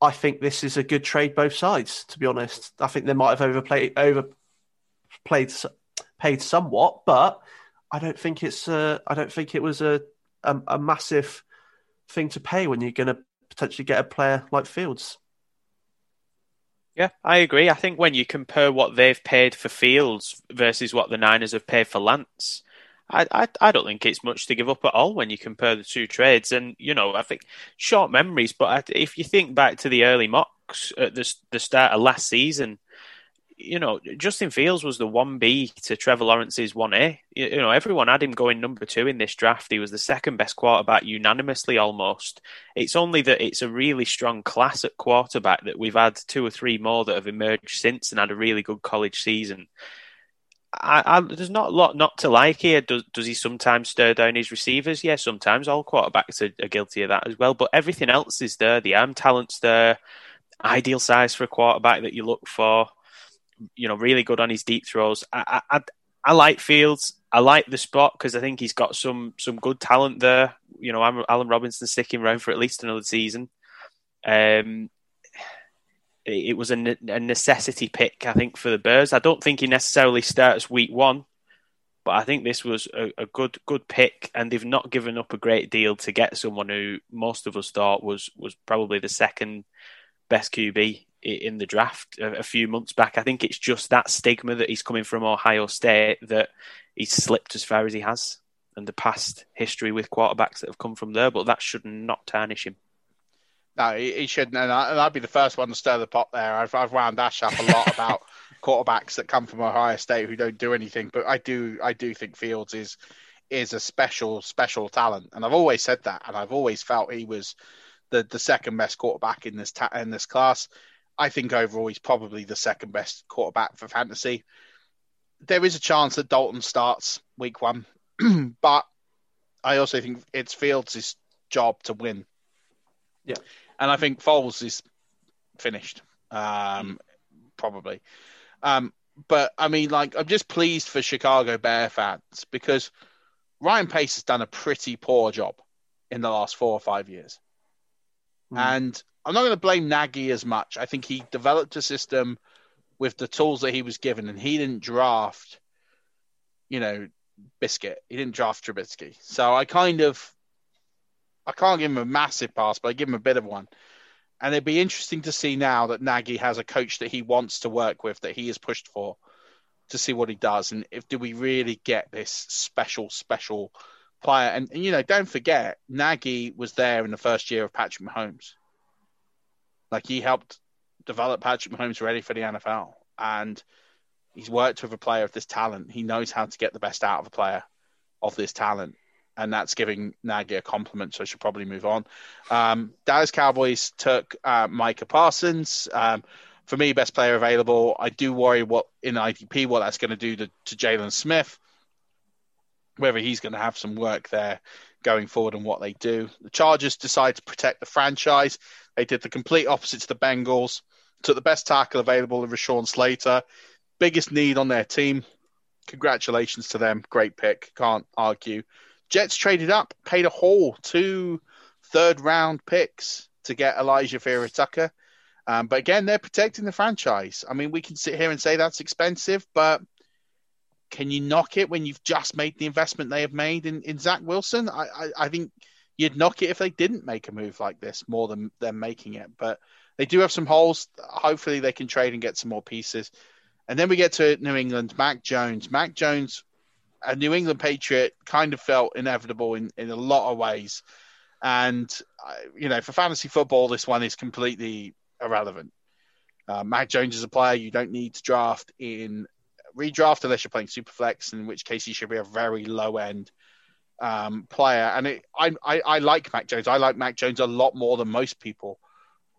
I think this is a good trade both sides. To be honest, I think they might have overplayed overplayed paid somewhat, but I don't think it's uh, I don't think it was a, a, a massive thing to pay when you're going to potentially get a player like Fields. Yeah, I agree. I think when you compare what they've paid for Fields versus what the Niners have paid for Lance, I, I, I don't think it's much to give up at all when you compare the two trades. And you know, I think short memories, but if you think back to the early mocks at the the start of last season, you know, Justin Fields was the 1B to Trevor Lawrence's 1A. You, you, know, everyone had him going number two in this draft. He was the second best quarterback unanimously almost. It's only that it's a really strong class at quarterback that we've had two or three more that have emerged since and had a really good college season. I, I, there's not a lot not to like here. Does, does he sometimes stir down his receivers? Yeah, sometimes all quarterbacks are, are guilty of that as well. But everything else is there. The arm talent's there. Ideal size for a quarterback that you look for you know, really good on his deep throws. I, I, I like Fields. I like the spot because I think he's got some some good talent there. You know, I'm Allen Robinson sticking around for at least another season. Um, it, was a, ne- a necessity pick, I think, for the Bears. I don't think he necessarily starts week one, but I think this was a, a, good good pick, and they've not given up a great deal to get someone who most of us thought was was probably the second best QB in the draft a, a, few months back. I think it's just that stigma that he's coming from Ohio State that he's slipped as far as he has, and the past history with quarterbacks that have come from there. But that should not tarnish him. No, he, he shouldn't, and, I, would be the first one to stir the pot there. I've, I've wound Ash up a lot about <laughs> quarterbacks that come from Ohio State who don't do anything. But I do I do think Fields is is a special special talent, and I've always said that, and I've always felt he was the the second best quarterback in this ta- in this class. I think overall he's probably the second best quarterback for fantasy. There is a chance that Dalton starts week one, <clears throat> but I also think it's Fields' job to win. Yeah, and I think Foles is finished, um, probably. Um, but I mean, like, I'm just pleased for Chicago Bear fans because Ryan Pace has done a pretty poor job in the last four or five years. Mm. And I'm not going to blame Nagy as much. I think he developed a system with the tools that he was given, and he didn't draft, you know, Biscuit. He didn't draft Trubisky. So I kind of, I can't give him a massive pass, but I give him a bit of one. And it'd be interesting to see now that Nagy has a coach that he wants to work with, that he has pushed for, to see what he does, and if do we really get this special, special player? And, and you know, don't forget, Nagy was there in the first year of Patrick Mahomes. Like he helped develop Patrick Mahomes ready for the NFL, and he's worked with a player of this talent. He knows how to get the best out of a player of this talent, and that's giving Nagy a compliment. So I should probably move on. Um, Dallas Cowboys took uh, Micah Parsons. Um, for me, best player available. I do worry what in IDP what that's going to do to, Jaylon Smith, whether he's going to have some work there going forward and what they do. The Chargers decide to protect the franchise. They did the complete opposite to the Bengals. Took the best tackle available in Rashawn Slater. Biggest need on their team. Congratulations to them. Great pick. Can't argue. Jets traded up, paid a haul, two third round picks to get Alijah Vera-Tucker. Um, but again, they're protecting the franchise. I mean, we can sit here and say that's expensive, but can you knock it when you've just made the investment they have made in, in Zach Wilson? I, I, I think you'd knock it if they didn't make a move like this more than them making it. But they do have some holes. Hopefully, they can trade and get some more pieces. And then we get to New England. Mac Jones. Mac Jones, a New England Patriot, kind of felt inevitable in, in a lot of ways. And, uh, you know, for fantasy football, this one is completely irrelevant. Uh, Mac Jones is a player you don't need to draft in redraft unless you're playing Superflex, in which case he should be a very low end um, player. And it, I, I, I like Mac Jones. I like Mac Jones a lot more than most people,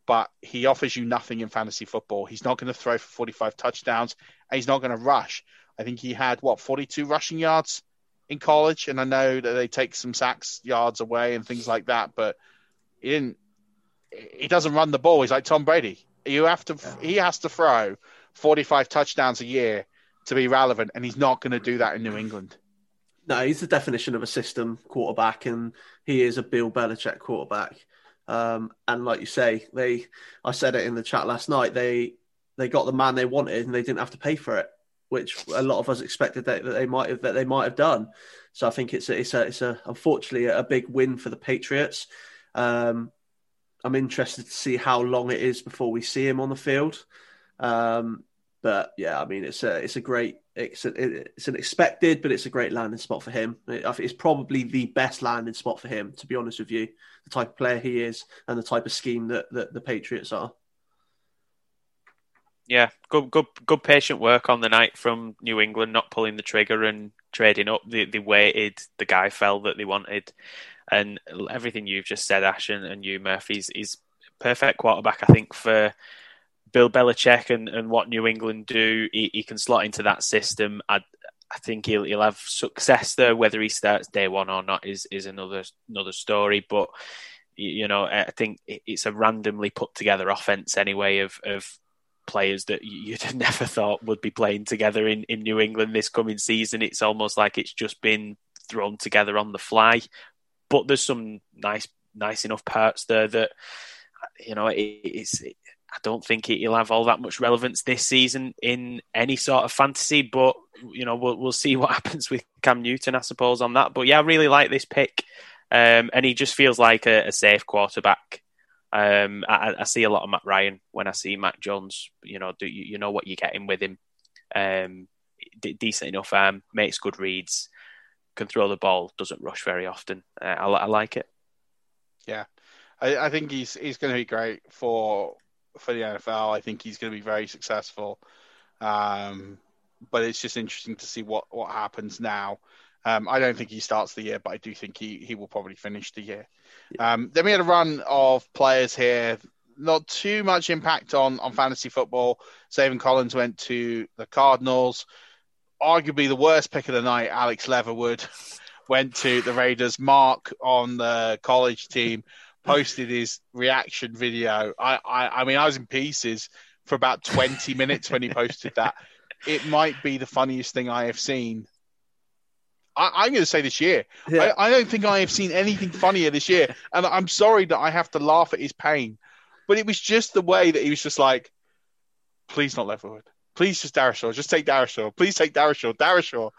but he offers you nothing in fantasy football. He's not going to throw for 45 touchdowns, and he's not going to rush. I think he had what 42 rushing yards in college, and I know that they take some sacks yards away and things like that, but he didn't he doesn't run the ball. He's like Tom Brady. You have to. He has to throw 45 touchdowns a year to be relevant, and he's not going to do that in New England. No, he's the definition of a system quarterback, and he is a Bill Belichick quarterback. Um, and like you say, they, I said it in the chat last night. They they got the man they wanted, and they didn't have to pay for it, which a lot of us expected that, that they might have that they might have done. So I think it's a, it's a it's a unfortunately a big win for the Patriots. Um, I'm interested to see how long it is before we see him on the field. Um, but yeah, I mean, it's a it's a great it's a, it's an expected, but it's a great landing spot for him. It's probably the best landing spot for him, to be honest with you. The type of player he is, and the type of scheme that, that the Patriots are. Yeah, good, good, good patient work on the night from New England, not pulling the trigger and trading up. They, they waited. The guy fell that they wanted. And everything you've just said, Ash, and, and you, Murphy, is, perfect quarterback, I think, for Bill Belichick and, and what New England do. He, he can slot into that system. I, I think he'll he'll have success there. Whether he starts day one or not is is another another story. But you know, I think it's a randomly put together offense anyway of of players that you'd have <laughs> never thought would be playing together in, in New England this coming season. It's almost like it's just been thrown together on the fly but there's some nice nice enough parts there that you know it, it's. It, I don't think he'll have all that much relevance this season in any sort of fantasy, but you know we'll we'll see what <laughs> happens with Cam Newton, I suppose, on that. But yeah, I really like this pick, um, and he just feels like a, a safe quarterback. Um, I, I, see a lot of Matt Ryan when I see Matt Jones. You know, do you, you know what you're getting with him? Um, d- decent enough arm, makes good reads can throw the ball, doesn't rush very often. Uh, I, I, like it. Yeah, I, I, think he's he's going to be great for for the NFL. I think he's going to be very successful. Um, but it's just interesting to see what, what happens now. Um, I don't think he starts the year, but I do think he, he will probably finish the year. Um, then we had a run of players here. Not too much impact on, on fantasy football. Zaven Collins went to the Cardinals. Arguably the worst pick of the night, Alex Leatherwood <laughs> went to the Raiders. Mark on the college team <laughs> posted his reaction video. I, I, I mean, I was in pieces for about 20 minutes when he posted that. <laughs> It might be the funniest thing I have seen I, am going to say this year. Yeah. I, I, don't think I have seen anything funnier this year, and I'm sorry that I have to laugh at his pain, but it was just the way that he was just like, "Please not Leatherwood. Please just Darrisaw. Just take Darrisaw. Please take Darrisaw. Darrisaw.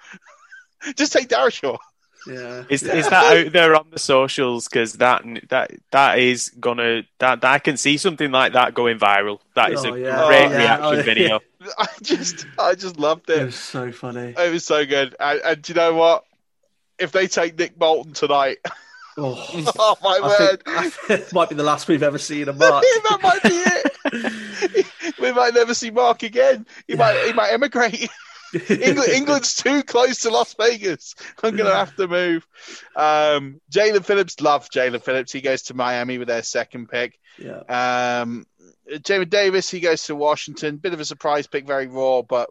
<laughs> just take Darrisaw." Yeah. Is is that out there on the socials? Because that that that is gonna that, that I can see something like that going viral. That is oh, a yeah. great oh, yeah. reaction oh, video. <laughs> <laughs> I just I just loved it. It was so funny. It was so good. And, and do you know what? If they take Nick Bolton tonight. <laughs> Oh, <laughs> oh my I word! Think, I think it might be the last we've ever seen of Mark. that might be it. we might never see Mark again. He might he might emigrate. England, <laughs> England's too close to Las Vegas. I'm going to have to move. Um, Jaelan Phillips, love Jaelan Phillips. He goes to Miami with their second pick. Yeah. Um, Jamin Davis, he goes to Washington. Bit of a surprise pick, very raw, but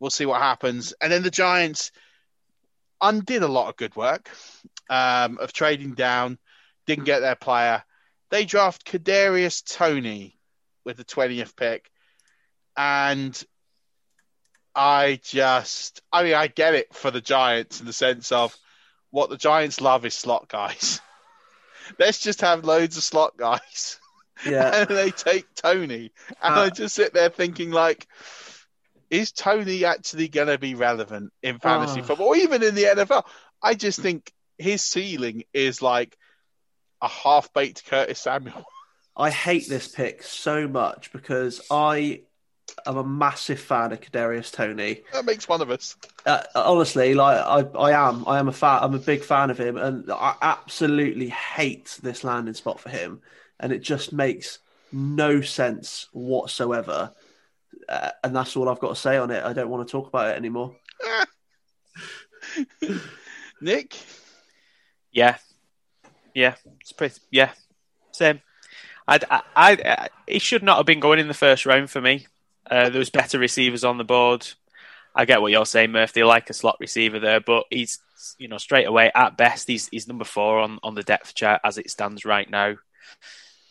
we'll see what happens. And then the Giants undid a lot of good work um, of trading down, didn't get their player. They draft Kadarius Toney with the 20th pick. And I just, I mean, I get it for the Giants in the sense of what the Giants love is slot guys. <laughs> Let's just have loads of slot guys. Yeah. <laughs> and they take Toney. And Uh, I just sit there thinking, like, is Toney actually going to be relevant in fantasy Oh. football or even in the NFL? I just think his ceiling is like a half baked Curtis Samuel. I hate this pick so much because I am a massive fan of Kadarius Toney. That makes one of us. Uh, honestly, like I, I am, I am a fan. I'm a big fan of him, and I absolutely hate this landing spot for him. And it just makes no sense whatsoever. Uh, and that's all I've got to say on it. I don't want to talk about it anymore. <laughs> Nick? Yeah, yeah, it's pretty. Yeah, same. I'd, I, I, I, he should not have been going in the first round for me. Uh, there was better receivers on the board. I get what you're saying, Murph. They like a slot receiver there, but he's you know straight away at best he's he's number four on, on the depth chart as it stands right now.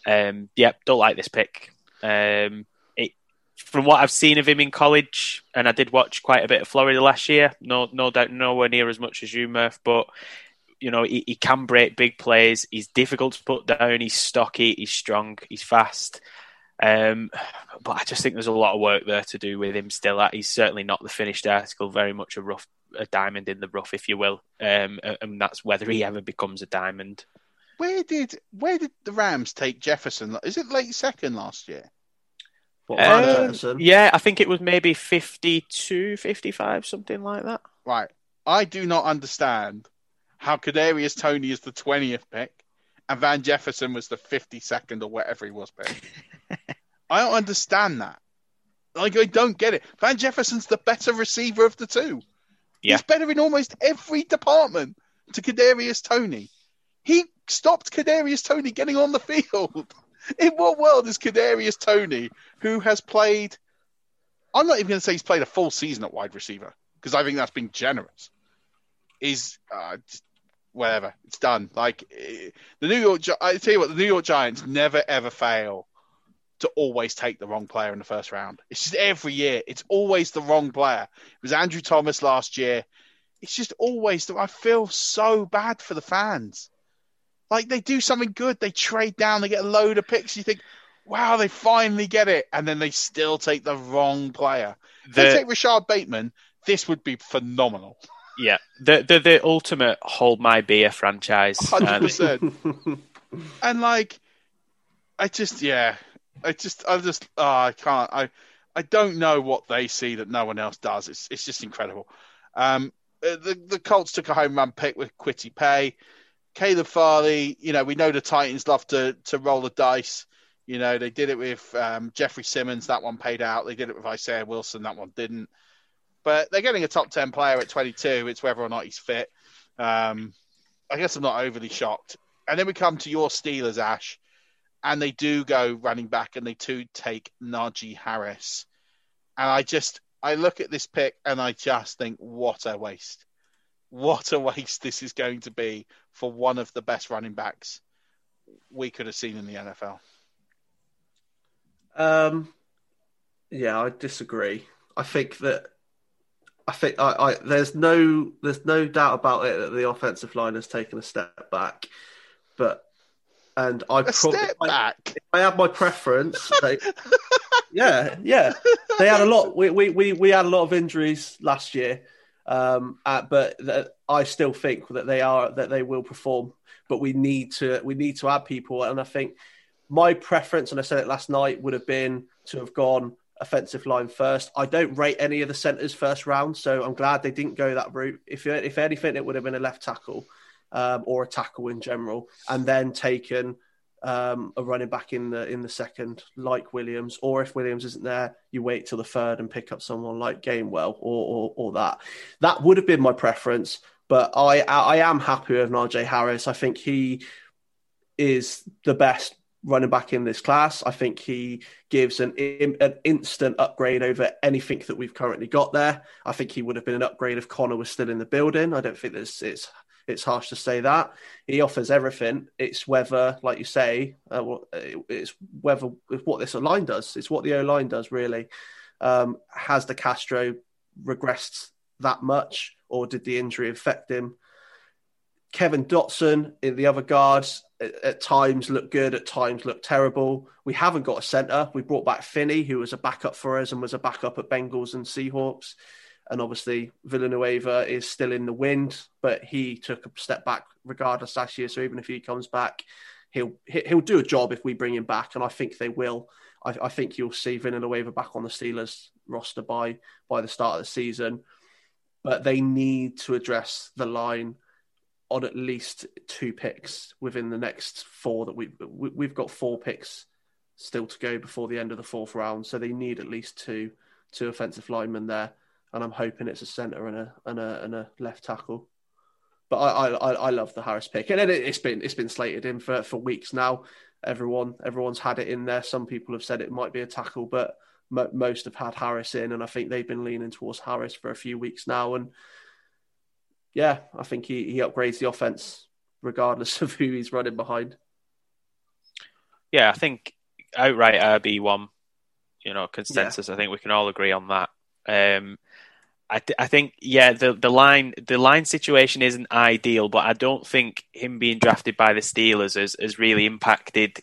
Um, yeah, don't like this pick. Um, it, from what I've seen of him in college, and I did watch quite a bit of Florida last year. No, no doubt, nowhere near as much as you, Murph, but you know he, he can break big plays. He's difficult to put down. He's stocky. He's strong. He's fast. Um, but I just think there's a lot of work there to do with him still. He's certainly not the finished article. Very much a rough, a diamond in the rough, if you will. Um, and that's whether he ever becomes a diamond. Where did where did the Rams take Jefferson? Is it late second last year? What, Um, Jefferson? yeah, I think it was maybe 52, 55, something like that. Right. I do not understand how Kadarius Toney is the twentieth pick and Van Jefferson was the fifty second or whatever he was picked. <laughs> I don't understand that. Like I don't get it. Van Jefferson's the better receiver of the two. Yeah. He's better in almost every department to Kadarius Toney. He stopped Kadarius Toney getting on the field. <laughs> In what world is Kadarius Toney, who has played? I'm not even going to say he's played a full season at wide receiver because I think that's been generous. Is uh, whatever it's done. Like eh, the New York, Gi- I tell you what, the New York Giants never ever fail to always take the wrong player in the first round. It's just every year. It's always the wrong player. It was Andrew Thomas last year. It's just always the. I feel so bad for the fans. Like they do something good, they trade down, they get a load of picks. You think, wow, they finally get it, and then they still take the wrong player. If they take Rashod Bateman, this would be phenomenal. Yeah, the the, the ultimate hold my beer franchise. Hundred Uh, percent. <laughs> And like, I just yeah, I just I just oh, I can't I I don't know what they see that no one else does. It's it's just incredible. Um, uh, the the Colts took a home run pick with Kwity Paye. Caleb Farley, you know, we know the Titans love to to roll the dice. You know, they did it with um, Jeffery Simmons. That one paid out. They did it with Isaiah Wilson. That one didn't. But they're getting a top 10 player at 22. It's whether or not he's fit. Um, I guess I'm not overly shocked. And then we come to your Steelers, Ash, and they do go running back and they do take Najee Harris. And I just, I look at this pick and I just think, what a waste. What a waste this is going to be for one of the best running backs we could have seen in the NFL. Um, yeah, I disagree. I think that I think I, I, there's no there's no doubt about it that the offensive line has taken a step back, but and I a step back. If I had my preference, they, <laughs> yeah, yeah, they had a lot. We, we we we had a lot of injuries last year, um, uh, but I still think that they are that they will perform. But we need to we need to add people, and I think my preference, and I said it last night, would have been to have gone offensive line first. I don't rate any of the centers first round, so I'm glad they didn't go that route. If if anything, it would have been a left tackle um, or a tackle in general, and then taken um, a running back in the in the second, like Williams. Or if Williams isn't there, you wait till the third and pick up someone like Gainwell or or, or that. That would have been my preference, but I I am happy with Najee Harris. I think he is the best running back in this class. I think he gives an an instant upgrade over anything that we've currently got there. I think he would have been an upgrade if Conner was still in the building. I don't think there's it's it's harsh to say that he offers everything. It's whether, like you say, uh, it's whether it's what this line does. It's what the O line does really. Um, has DeCastro regressed that much, or did the injury affect him? Kevin Dotson in the other guards at, times look good, at times look terrible. We haven't got a centre. We brought back Finney, who was a backup for us and was a backup at Bengals and Seahawks. And obviously, Villanueva is still in the wind, but he took a step back regardless last year. So even if he comes back, he'll he'll do a job if we bring him back, and I think they will. I, I think you'll see Villanueva back on the Steelers roster by by the start of the season. But they need to address the line on at least two picks within the next four that we we've got four picks still to go before the end of the fourth round, so they need at least two two offensive linemen there, and I'm hoping it's a centre and a and a and a left tackle. But I I, I love the Harris pick, and it, has been it's been slated in for, for weeks now. Everyone everyone's had it in there. Some people have said it might be a tackle, but mo- most have had Harris in, and I think they've been leaning towards Harris for a few weeks now, and yeah, I think he, he upgrades the offense regardless <laughs> of who he's running behind. Yeah, I think outright RB one, you know, consensus. Yeah. I think we can all agree on that. Um, I, th- I think yeah the the line the line situation isn't ideal, but I don't think him being drafted by the Steelers has, has really impacted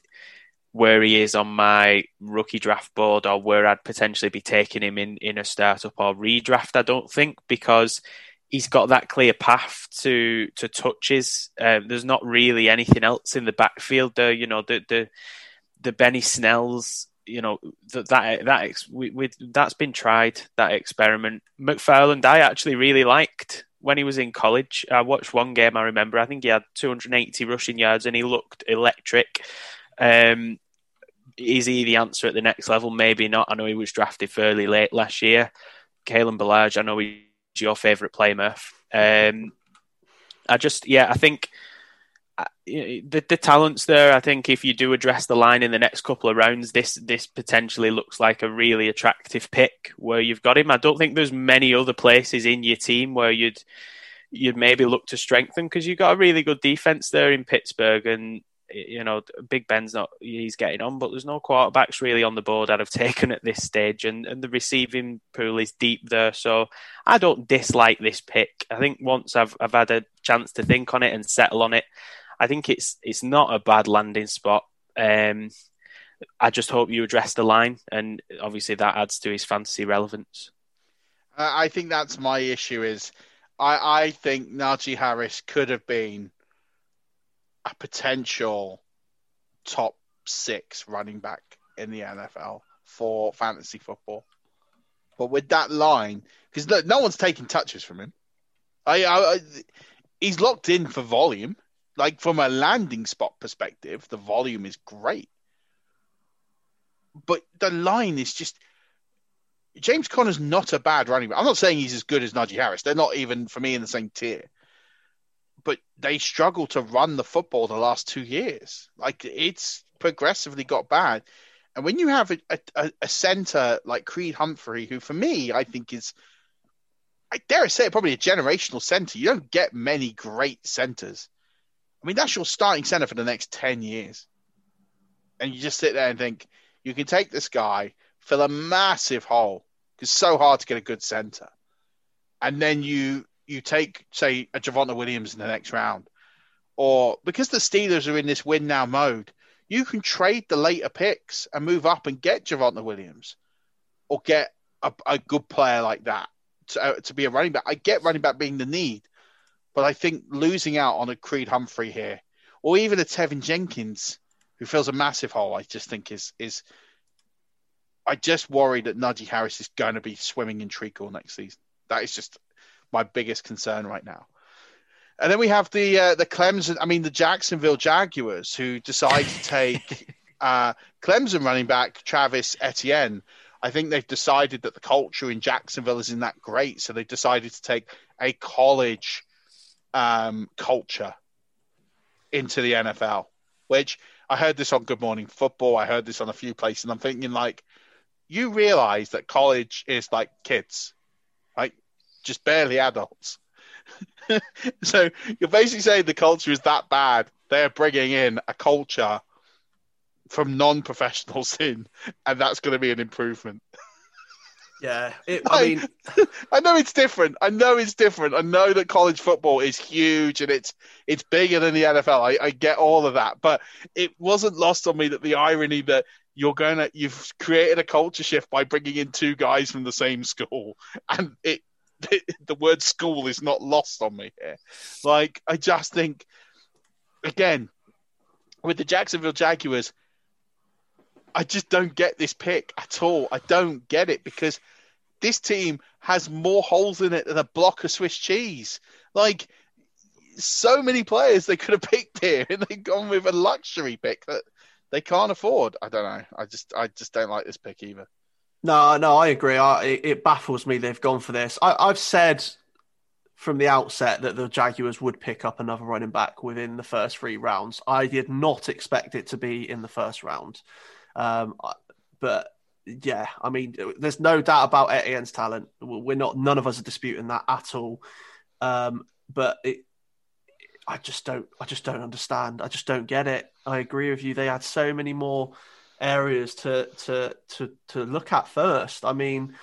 where he is on my rookie draft board or where I'd potentially be taking him in in a startup or redraft. I don't think because he's got that clear path to to touches. Um, there's not really anything else in the backfield there. You know, the the the Benny Snells. You know that that that ex, we, that's been tried. That experiment. McFarland, I actually really liked when he was in college. I watched one game. I remember. I think he had 280 rushing yards and he looked electric. Um, is he the answer at the next level? Maybe not. I know he was drafted fairly late last year. Kalen Ballage, I know he's your favourite play, Murph. Um, I just, yeah, I think Uh, the the talents there. I think if you do address the line in the next couple of rounds, this this potentially looks like a really attractive pick where you've got him. I don't think there's many other places in your team where you'd you'd maybe look to strengthen because you've got a really good defense there in Pittsburgh, and you know, Big Ben's not he's getting on, but there's no quarterbacks really on the board I'd have <laughs> taken at this stage, and, and the receiving pool is deep there. So I don't dislike this pick. I think once I've I've had a chance to think on it and settle on it, I think it's it's not a bad landing spot. Um, I just hope you address the line, and obviously that adds to his fantasy relevance. I think that's my issue. Is I I think Najee Harris could have been a potential top six running back in the NFL for fantasy football. But with that line, because no, one's taking touches from him. I, I, I, he's locked in for volume. Like from a landing spot perspective, the volume is great. but the line is just James Conner's not a bad running back. I'm not saying he's as good as Najee Harris. They're not even for me in the same tier. But they struggle to run the football the last two years. Like it's progressively got bad. And when you have a, a, a center like Creed Humphrey, who for me I think is, I dare say, probably a generational center. You don't get many great centers. I mean, that's your starting center for the next ten years. And you just sit there and think you can take this guy fill a massive hole. Because it's so hard to get a good center. And then you you take, say, a Javonte Williams in the next round. Or because the Steelers are in this win now mode, you can trade the later picks and move up and get Javonte Williams or get a, a good player like that to, uh, to be a running back. I get running back being the need, but I think losing out on a Creed Humphrey here or even a Teven Jenkins who fills a massive hole, I just think is is I just worry that Najee Harris is going to be swimming in treacle next season. That is just my biggest concern right now. And then we have the uh, the Clemson, I mean the Jacksonville Jaguars, who decide to take <laughs> uh, Clemson running back Travis Etienne. I think they've decided that the culture in Jacksonville isn't that great, so they decided to take a college um, culture into the NFL. Which I heard this on Good Morning Football. I heard this on a few places, and I'm thinking like, you realize that college is like kids, like just barely adults. <laughs> so you're basically saying the culture is that bad. They're bringing in a culture from non-professionals <laughs> in, and that's going to be an improvement. <laughs> Yeah, <laughs> it, I mean, <laughs> I know it's different. I know it's different. I know that college football is huge and it's it's bigger than the NFL. I, I get all of that, but it wasn't lost on me that the irony that you're going to you've created a culture shift by bringing in two guys from the same school and it, it, <laughs> the word school is not lost on me here like i just think again with the jacksonville jaguars i just don't get this pick at all i don't get it because this team has more holes in it than a block of swiss cheese like so many players they could have picked here <laughs> and they've gone with a luxury pick that they can't afford. I don't know. I just I just don't like this pick either. No, no, I agree. I, it, baffles me they've gone for this. I, I've said from the outset that the Jaguars would pick up another running back within the first three rounds. I did not expect it to be in the first round. Um, but yeah, I mean, there's no doubt about Etienne's talent. We're not, none of us are disputing that at all. Um, but it, I just don't I just don't understand. I just don't get it. I agree with you. They had so many more areas to to to to look at first. I mean,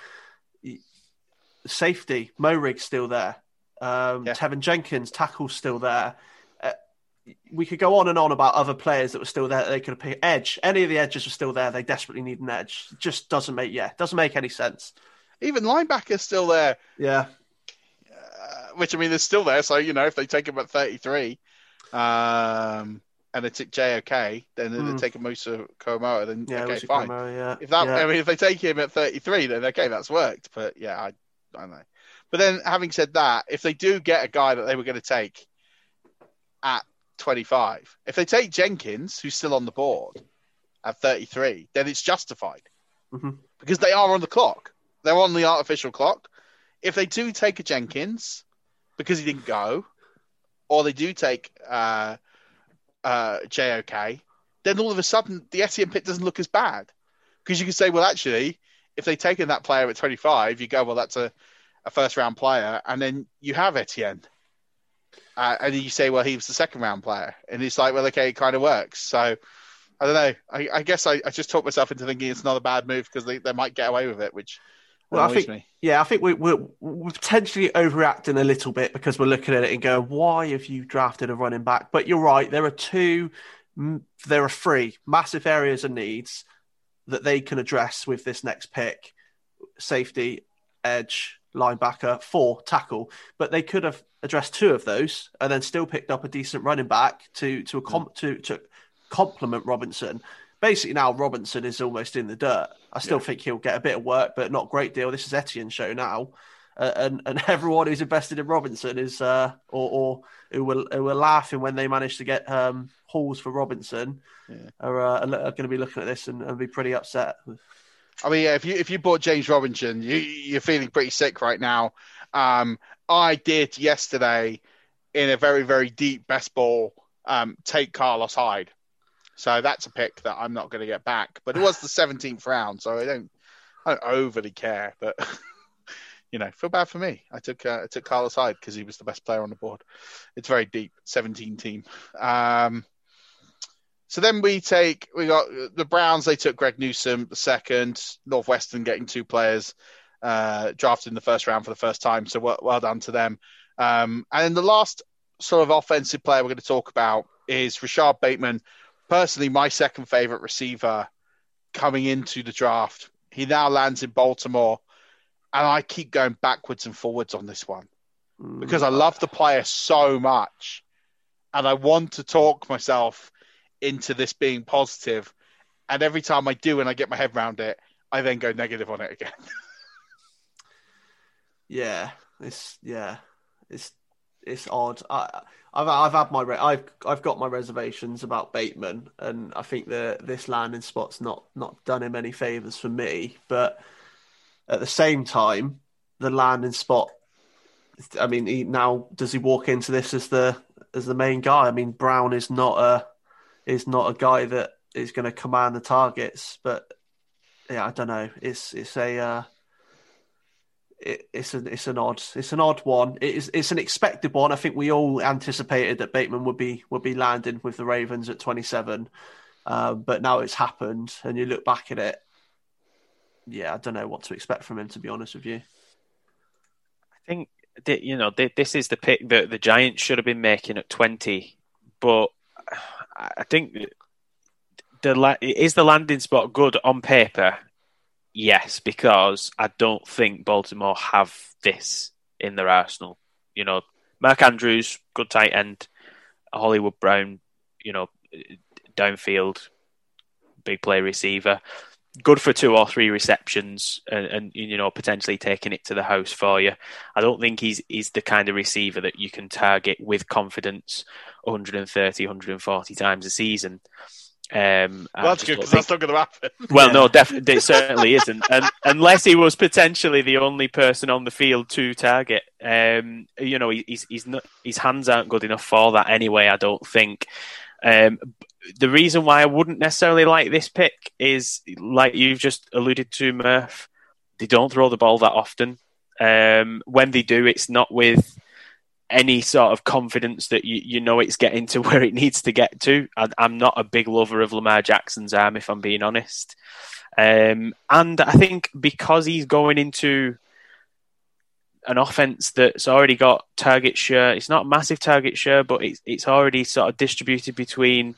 safety, Moehrig still there. Um, yeah. Teven Jenkins, tackle's still there. Uh, we could go on and on about other players that were still there. That they could have picked edge. Any of the edges are still there. They desperately need an edge. It just doesn't make yeah, doesn't make any sense. Even linebackers still there. Yeah, which I mean they're still there. So you know, if they take him at 33, um, and they take JOK, then mm. they take a Musa Koramoah, then yeah, okay, fine. yeah. If that, yeah. I mean, if they take him at 33, then okay, that's worked. But yeah, I, I don't know. But then, having said that, if they do get a guy that they were going to take at 25, if they take Jenkins, who's still on the board at 33, then it's justified mm-hmm. because they are on the clock. They're on the artificial clock. If they do take a Jenkins, because he didn't go, or they do take uh, uh, JOK, then all of a sudden the Etienne pit doesn't look as bad. Because you can say, well, actually, if they've taken that player at 25, you go, well, that's a, a first round player. And then you have Etienne. Uh, and you say, well, he was the second round player. And it's like, well, okay, it kind of works. So I don't know. I, I guess I, I, just talked myself into thinking it's not a bad move because they, they might get away with it, which well, I think, me. yeah, I think we, we're, we're, potentially overreacting a little bit because we're looking at it and going, why have you drafted a running back? But you're right. There are two, there are three massive areas of needs that they can address with this next pick safety, edge, linebacker, four, tackle. But they could have addressed two of those and then still picked up a decent running back to, to, a comp, to, to complement Robinson basically now Robinson is almost in the dirt. I still yeah. think he'll get a bit of work, but not a great deal. This is Etienne's show now. uh, and and <laughs> everyone who's invested in Robinson is uh, or, or who were who were laughing when they managed to get um, hauls for Robinson Yeah. are, uh, are going to be looking at this and, and be pretty upset. I mean, yeah, if you if you bought James Robinson, you you're feeling pretty sick right now. Um, I did yesterday in a very very deep best ball um, take Carlos Hyde, so that's a pick that I'm not going to get back. But it was the 17th round, so I don't I don't overly care. But <laughs> you know, feel bad for me. I took uh, I took Carlos Hyde because he was the best player on the board. It's very deep, 17 team. Um, so then we take we got the Browns. They took Greg Newsome the second. Northwestern getting two players uh, drafted in the first round for the first time. So well, well done to them. Um, and then the last sort of offensive player we're going to talk about is Rashod Bateman. Personally, my second favorite receiver coming into the draft. He now lands in Baltimore, and I keep going backwards and forwards on this one because I love the player so much, and I want to talk myself into this being. And every time I do and I get my head around it, I then go negative on it again. <laughs> Yeah, it's yeah, it's it's odd. I, I've I've had my re- I've I've got my reservations about Bateman, and I think that this landing spot's not not done him any favors for me. But at the same time, the landing spot. I mean, he, now does he walk into this as the as the main guy? I mean, Brown is not a is not a guy that is going to command the targets, but yeah, I don't know. It's it's a uh, it, it's an it's an odd it's an odd one. It is it's an expected one. I think we all anticipated that Bateman would be would be landing with the Ravens at 27, uh, but now it's happened, and you look back at it. Yeah, I don't know what to expect from him. To be honest with you, I think that, you know th- this is the pick that the Giants should have been making at 20, but I think the is the landing spot good on paper. Yes, because I don't think Baltimore have this in their arsenal. You know, Mark Andrews, good tight end, Hollywood Brown, you know, downfield, big play receiver, good for two or three receptions, and, and you know potentially taking it to the house for you. I don't think he's he's the kind of receiver that you can target with confidence 130, 140 times a season. Um, well, that's good because that's not going to happen. <laughs> Well, yeah. no, definitely, it certainly isn't, and, unless he was potentially the only person on the field to target. Um, you know, he's he's not his hands aren't good enough for that anyway. I don't think. Um, the reason why I wouldn't necessarily like this pick is, like you've just alluded to, Murph. They don't throw the ball that often. Um, when they do, it's not with any sort of confidence that you, you know it's getting to <laughs> where it needs to get to. I, I'm not a big lover of Lamar Jackson's arm, if I'm being honest. Um, and I think because he's going into an offense that's already got target share, it's not a massive target share, but it's it's already sort of distributed between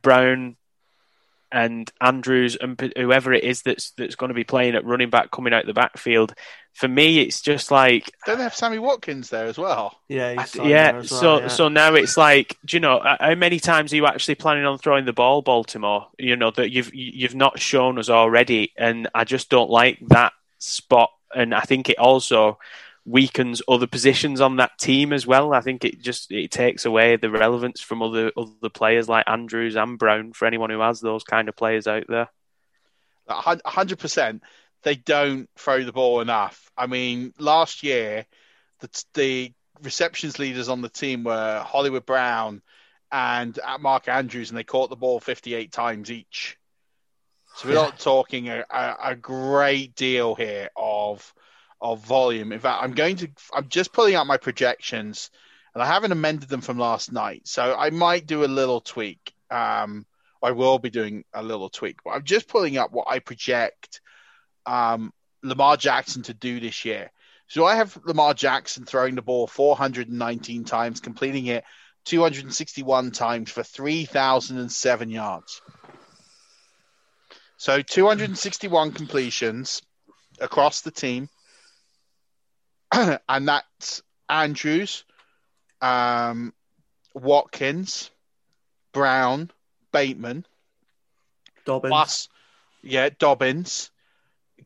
Brown and Andrews and whoever it is that's that's going to be playing at running back coming out the backfield. For me, it's just like don't they have Sammy Watkins there as well? Yeah, yeah. well, so yeah. so now it's like, do you know how many times are you actually planning on throwing the ball, Baltimore? You know that you've you've not shown us already, and I just don't like that spot. And I think it also weakens other positions on that team as well. I think it just it takes away the relevance from other other players like Andrews and Brown for anyone who has those kind of players out there. hundred percent. They don't throw the ball enough. I mean, last year the the receptions leaders on the team were Hollywood Brown and uh, Mark Andrews, and they caught the ball fifty eight times each. So we're yeah. not talking a, a, a great deal here of of volume. In fact, I'm going to, I'm just pulling out my projections and I haven't amended them from last night. So I might do a little tweak. Um, I will be doing a little tweak, but I'm just pulling up what I project um, Lamar Jackson to do this year. So I have Lamar Jackson throwing the ball 419 times, completing it 261 times for 3,007 yards. So 261 completions across the team. <clears throat> and that's Andrews, um, Watkins, Brown, Bateman, Dobbins. Plus, yeah, Dobbins,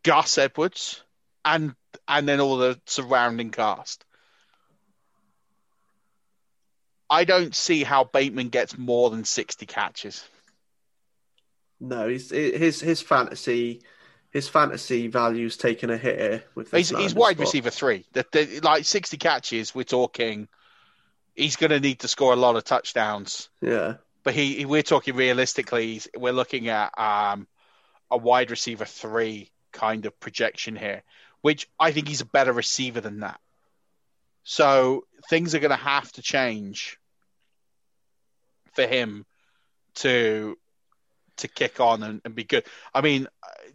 Gus Edwards, and and then all the surrounding cast. I don't see how Bateman gets more than sixty catches. No, he's his his fantasy his fantasy value's taken a hit here with He's, he's wide spot. receiver three. The, the, like sixty catches, we're talking. He's going to need to score a lot of touchdowns. Yeah, but he, we're talking realistically. We're looking at um, a wide receiver three kind of projection here, which I think he's a better receiver than that. So things are going to have to change for him to to kick on and, and, be good. I mean,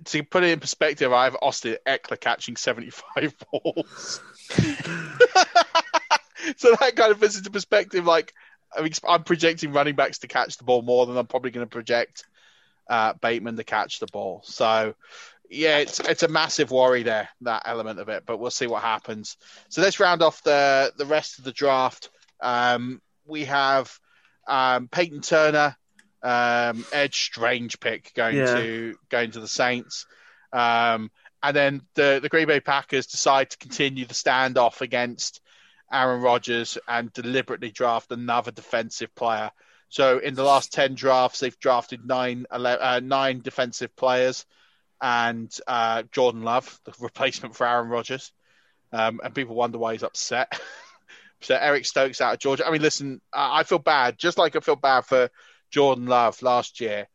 to put it in perspective, I have Austin Ekeler catching 75 <laughs> balls. so that kind of puts into perspective, like, I mean, I'm projecting running backs to catch the ball more than I'm probably going to project uh, Bateman to catch the ball. So, yeah, it's it's a massive worry there, that element of it, but we'll see what happens. So let's round off the, the rest of the draft. Um, we have um, Peyton Turner, um, edge strange pick going yeah. to going to the Saints. Um, and then the, the Green Bay Packers decide to continue the standoff against Aaron Rodgers and deliberately draft another defensive player. So in the last 10 drafts, they've drafted nine, 11, uh, nine defensive players and uh, Jordan Love, the <laughs> replacement for Aaron Rodgers. Um, and people wonder why he's upset. <laughs> so Eric Stokes out of Georgia. I mean, listen, I feel bad, just like I feel bad for Jordan Love last year.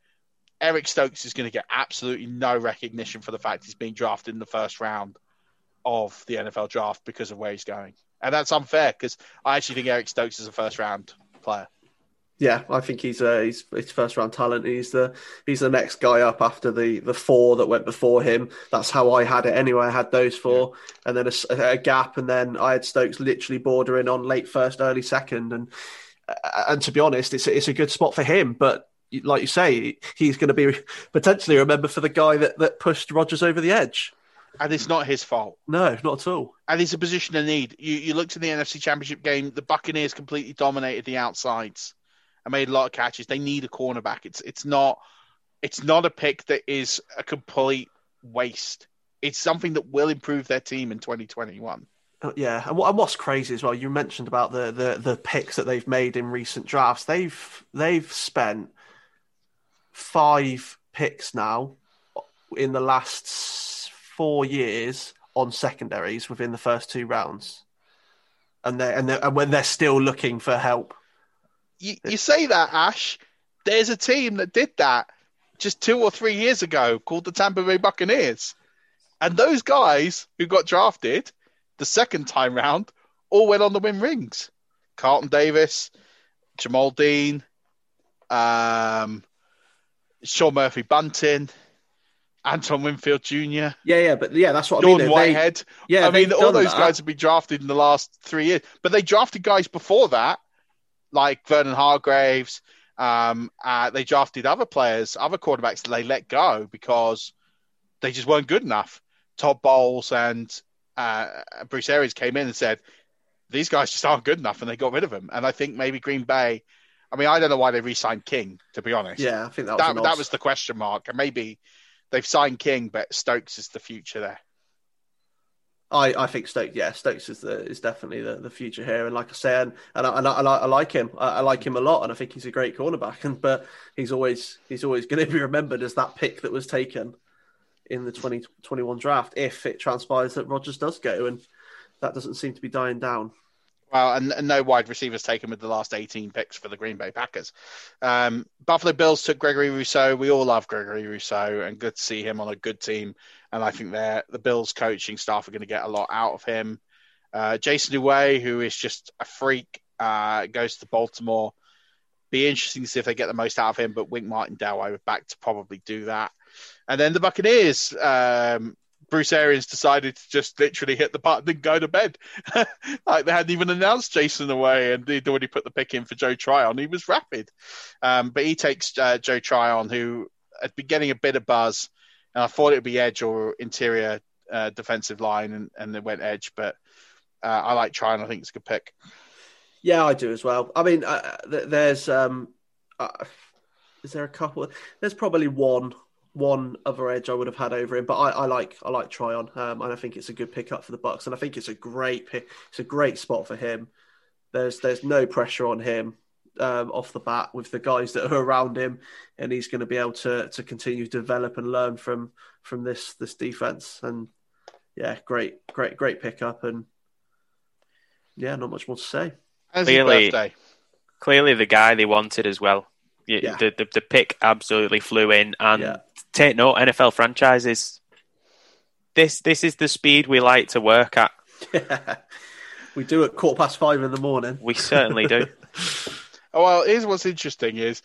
Eric Stokes is going to get absolutely no recognition for the fact he's being drafted in the first round of the NFL draft because of where he's going. And that's unfair because I actually think Eric Stokes is a first round player. Yeah, I think he's uh, he's he's first round talent. He's the he's the next guy up after the the four that went before him. That's how I had it anyway. I had those four, yeah. and then a, a, gap, and then I had Stokes literally bordering on late first, early second, and and to be honest, it's it's a good spot for him. But like you say, he's going to be potentially remembered for the guy that that pushed Rodgers over the edge. And it's not his fault. No, not at all. And it's a position of need. You you looked in the NFC Championship game, the Buccaneers completely dominated the outsides and made a lot of catches. They need a cornerback. It's it's not it's not a pick that is a complete waste. It's something that will improve their team in 2021. Uh, yeah, and what's crazy as well, you mentioned about the, the the picks that they've made in recent drafts. They've they've spent five picks now in the last four years on secondaries within the first two rounds, and they and, and when they're still looking for help you, you say that, Ash. There's a team that did that just two or three years ago called the Tampa Bay Buccaneers. And those guys who got drafted the second time round all went on to win rings. Carlton Davis, Jamel Dean, um, Sean Murphy Bunting, Antoine Winfield Jr. Yeah, yeah, but yeah, that's what Jordan I mean. Whitehead. They, yeah, I mean, all those that. guys have been drafted in the last three years, but they drafted guys before that like Vernon Hargreaves. Um, uh, they drafted other players, other quarterbacks that they let go because they just weren't good enough. Todd Bowles and uh, Bruce Arians came in and said, these guys just aren't good enough, and they got rid of them. And I think maybe Green Bay. I mean, I don't know why they re-signed King, to be honest. Yeah, I think that was that, that was the question mark, and maybe they've signed King, but Stokes is the future there. I, I think Stokes, yeah, Stokes is the is definitely the, the future here, and like I said, and, and, I, and I, I, like him, I, I, like him a lot, and I think he's a great cornerback. And <laughs> but he's always he's always going to be remembered as that pick that was taken in the 2021 draft if it transpires that Rodgers does go, and that doesn't seem to be dying down. Well, and, and, no wide receivers taken with the last 18 picks for the Green Bay Packers. Um, Buffalo Bills took Gregory Rousseau. We all love Gregory Rousseau, and good to see him on a good team. And I think the Bills coaching staff are going to get a lot out of him. Uh, Jayson Oweh, who is just a freak, uh, goes to Baltimore. Be interesting to see if they get the most out of him, but Wink Martindale, I would back to probably do that. And then the Buccaneers, um, Bruce Arians decided to just literally hit the button and go to bed. <laughs> like they hadn't even announced Jayson Oweh, and they'd already put the pick in for Joe Tryon. He was rapid. Um, but he takes uh, Joe Tryon, who had been getting a bit of buzz. And I thought it would be edge or interior uh, defensive line, and, and they went edge. But uh, I like Tryon. I think it's a good pick. Yeah, I do as well. I mean, uh, there's um, uh, is there a couple? There's probably one one other edge I would have had over him, but I, I like I like Tryon, um, and I think it's a good pickup for the Bucks, and I think it's a great pick. It's a great spot for him. There's there's no pressure on him um, off the bat with the guys that are around him, and he's going to be able to to continue to develop and learn from from this this defense. And yeah, great, great, great pickup, and yeah, not much more to say. Clearly, clearly the guy they wanted as well. Yeah. The, the, the pick absolutely flew in, and yeah. Take note, NFL franchises. This this is the speed we like to work at. Yeah. <laughs> We do at quarter past five in the morning. We certainly do. oh, <laughs> well, here's what's interesting is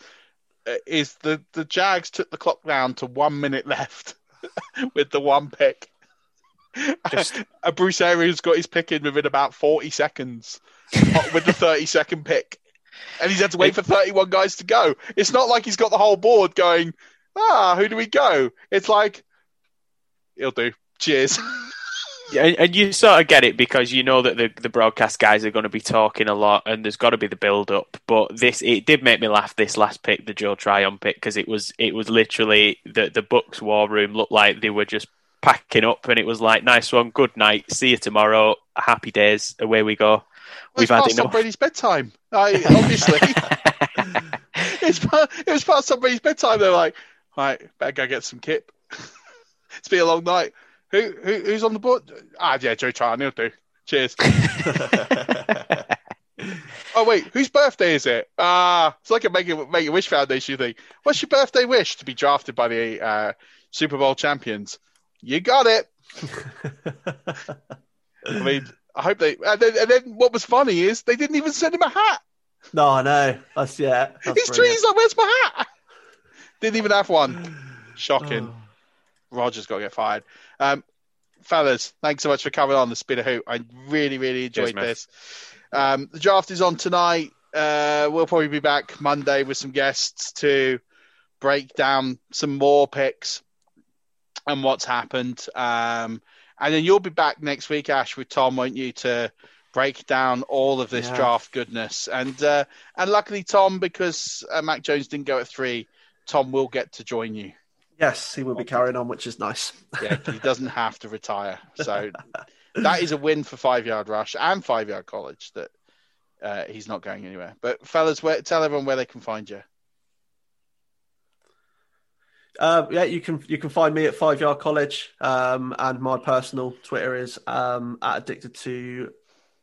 uh, is the the Jags took the clock down to one minute left <laughs> with the one pick. Just... and Bruce Arians got his pick in within about forty seconds with the thirty second pick and he's had to wait for 31 guys to go. It's not like he's got the whole board going, ah, who do we go? It's like, it'll do. Cheers. <laughs> Yeah, and you sort of get it because you know that the the broadcast guys are going to be talking a lot, and there's got to be the build up. But this it did make me laugh. This last pick, the Joe Tryon pick, because it was it was literally the the Bucks war room looked like they were just packing up, and it was like nice one, good night, see you tomorrow, happy days, away we go. We've had past enough. Brady's bedtime. <laughs> I, obviously, <laughs> it's part, it was past somebody's bedtime. They're like, right, better go get some kip. <laughs> it's been a long night. Who, who who's on the board? Ah, yeah, Joe Tryon. He'll do. Cheers. <laughs> oh wait, whose birthday is it? Ah, uh, it's like a Make a, Make a Wish Foundation thing. What's your birthday wish? To be drafted by the uh, Super Bowl champions. You got it. I mean, I hope they. And then, and then, what was funny is they didn't even send him a hat. No, I know. That's yeah. That's He's trees like, where's my hat? Didn't even have one. Shocking. Oh. Roger's got to get fired. Um, fellas, thanks so much for coming on the Spin a Hoop. I really, really enjoyed Cheers, this. Um, the draft is on tonight. Uh, we'll probably be back Monday with some guests to break down some more picks and what's happened. Um, and then you'll be back next week, Ash, with Tom, won't you, to break down all of this yeah. draft goodness. And uh, and luckily, Tom, because uh, Mac Jones didn't go at three, Tom will get to join you. Yes, he will be carrying on, which is nice. <laughs> yeah, he doesn't have to retire. So <laughs> that is a win for Five Yard Rush and Five Yard College that uh, he's not going anywhere. But fellas, where, tell everyone where they can find you. Uh, yeah, you can you can find me at Five Yard College, um, and my personal Twitter is um, at addicted to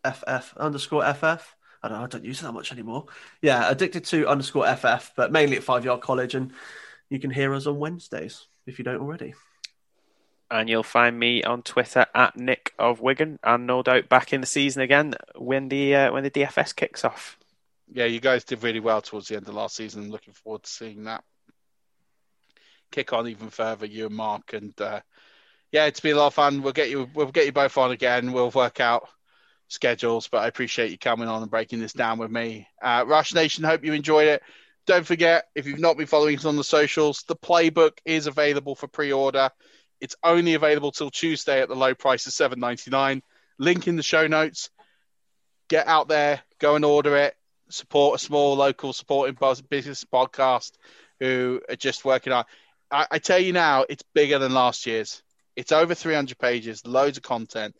ff underscore ff. I don't know, I don't use it that much anymore. Yeah, addicted to underscore ff, but mainly at Five Yard College, and you can hear us on Wednesdays if you don't already. And you'll find me on Twitter at Nick of Wigan, and no doubt back in the season again when the uh, when the DFS kicks off. Yeah, you guys did really well towards the end of last season. Looking forward to seeing that kick on even further, you and Mark. And uh, yeah, it's been a lot of fun. We'll get you we'll get you both on again. We'll work out schedules, but I appreciate you coming on and breaking this down with me. Uh, Rush Nation, hope you enjoyed it. Don't forget, if you've not been following us on the socials, the playbook is available for pre-order. It's only available till Tuesday at the low price of seven ninety nine. Link in the show notes. Get out there, go and order it. Support a small local supporting business podcast who are just working on. I, I, tell you now, it's bigger than last year's. It's over 300 pages, loads of content,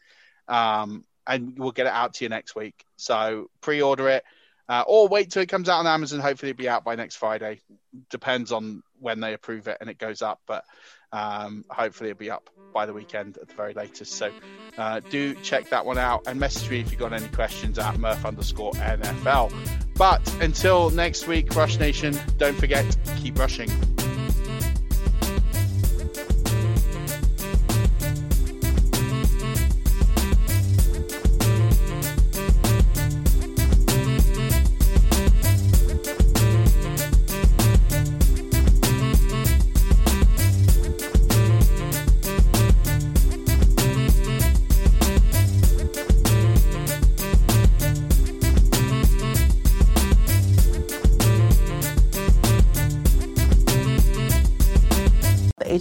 um, and we'll get it out to you next week. So pre-order it, uh, or wait till it comes out on Amazon. Hopefully, it'll be out by next Friday. Depends on when they approve it and it goes up, but um, hopefully, it'll be up by the weekend at the very latest. So uh, do check that one out and message me if you've got any questions at Murph underscore NFL. But until next week, Rush Nation, don't forget, keep rushing.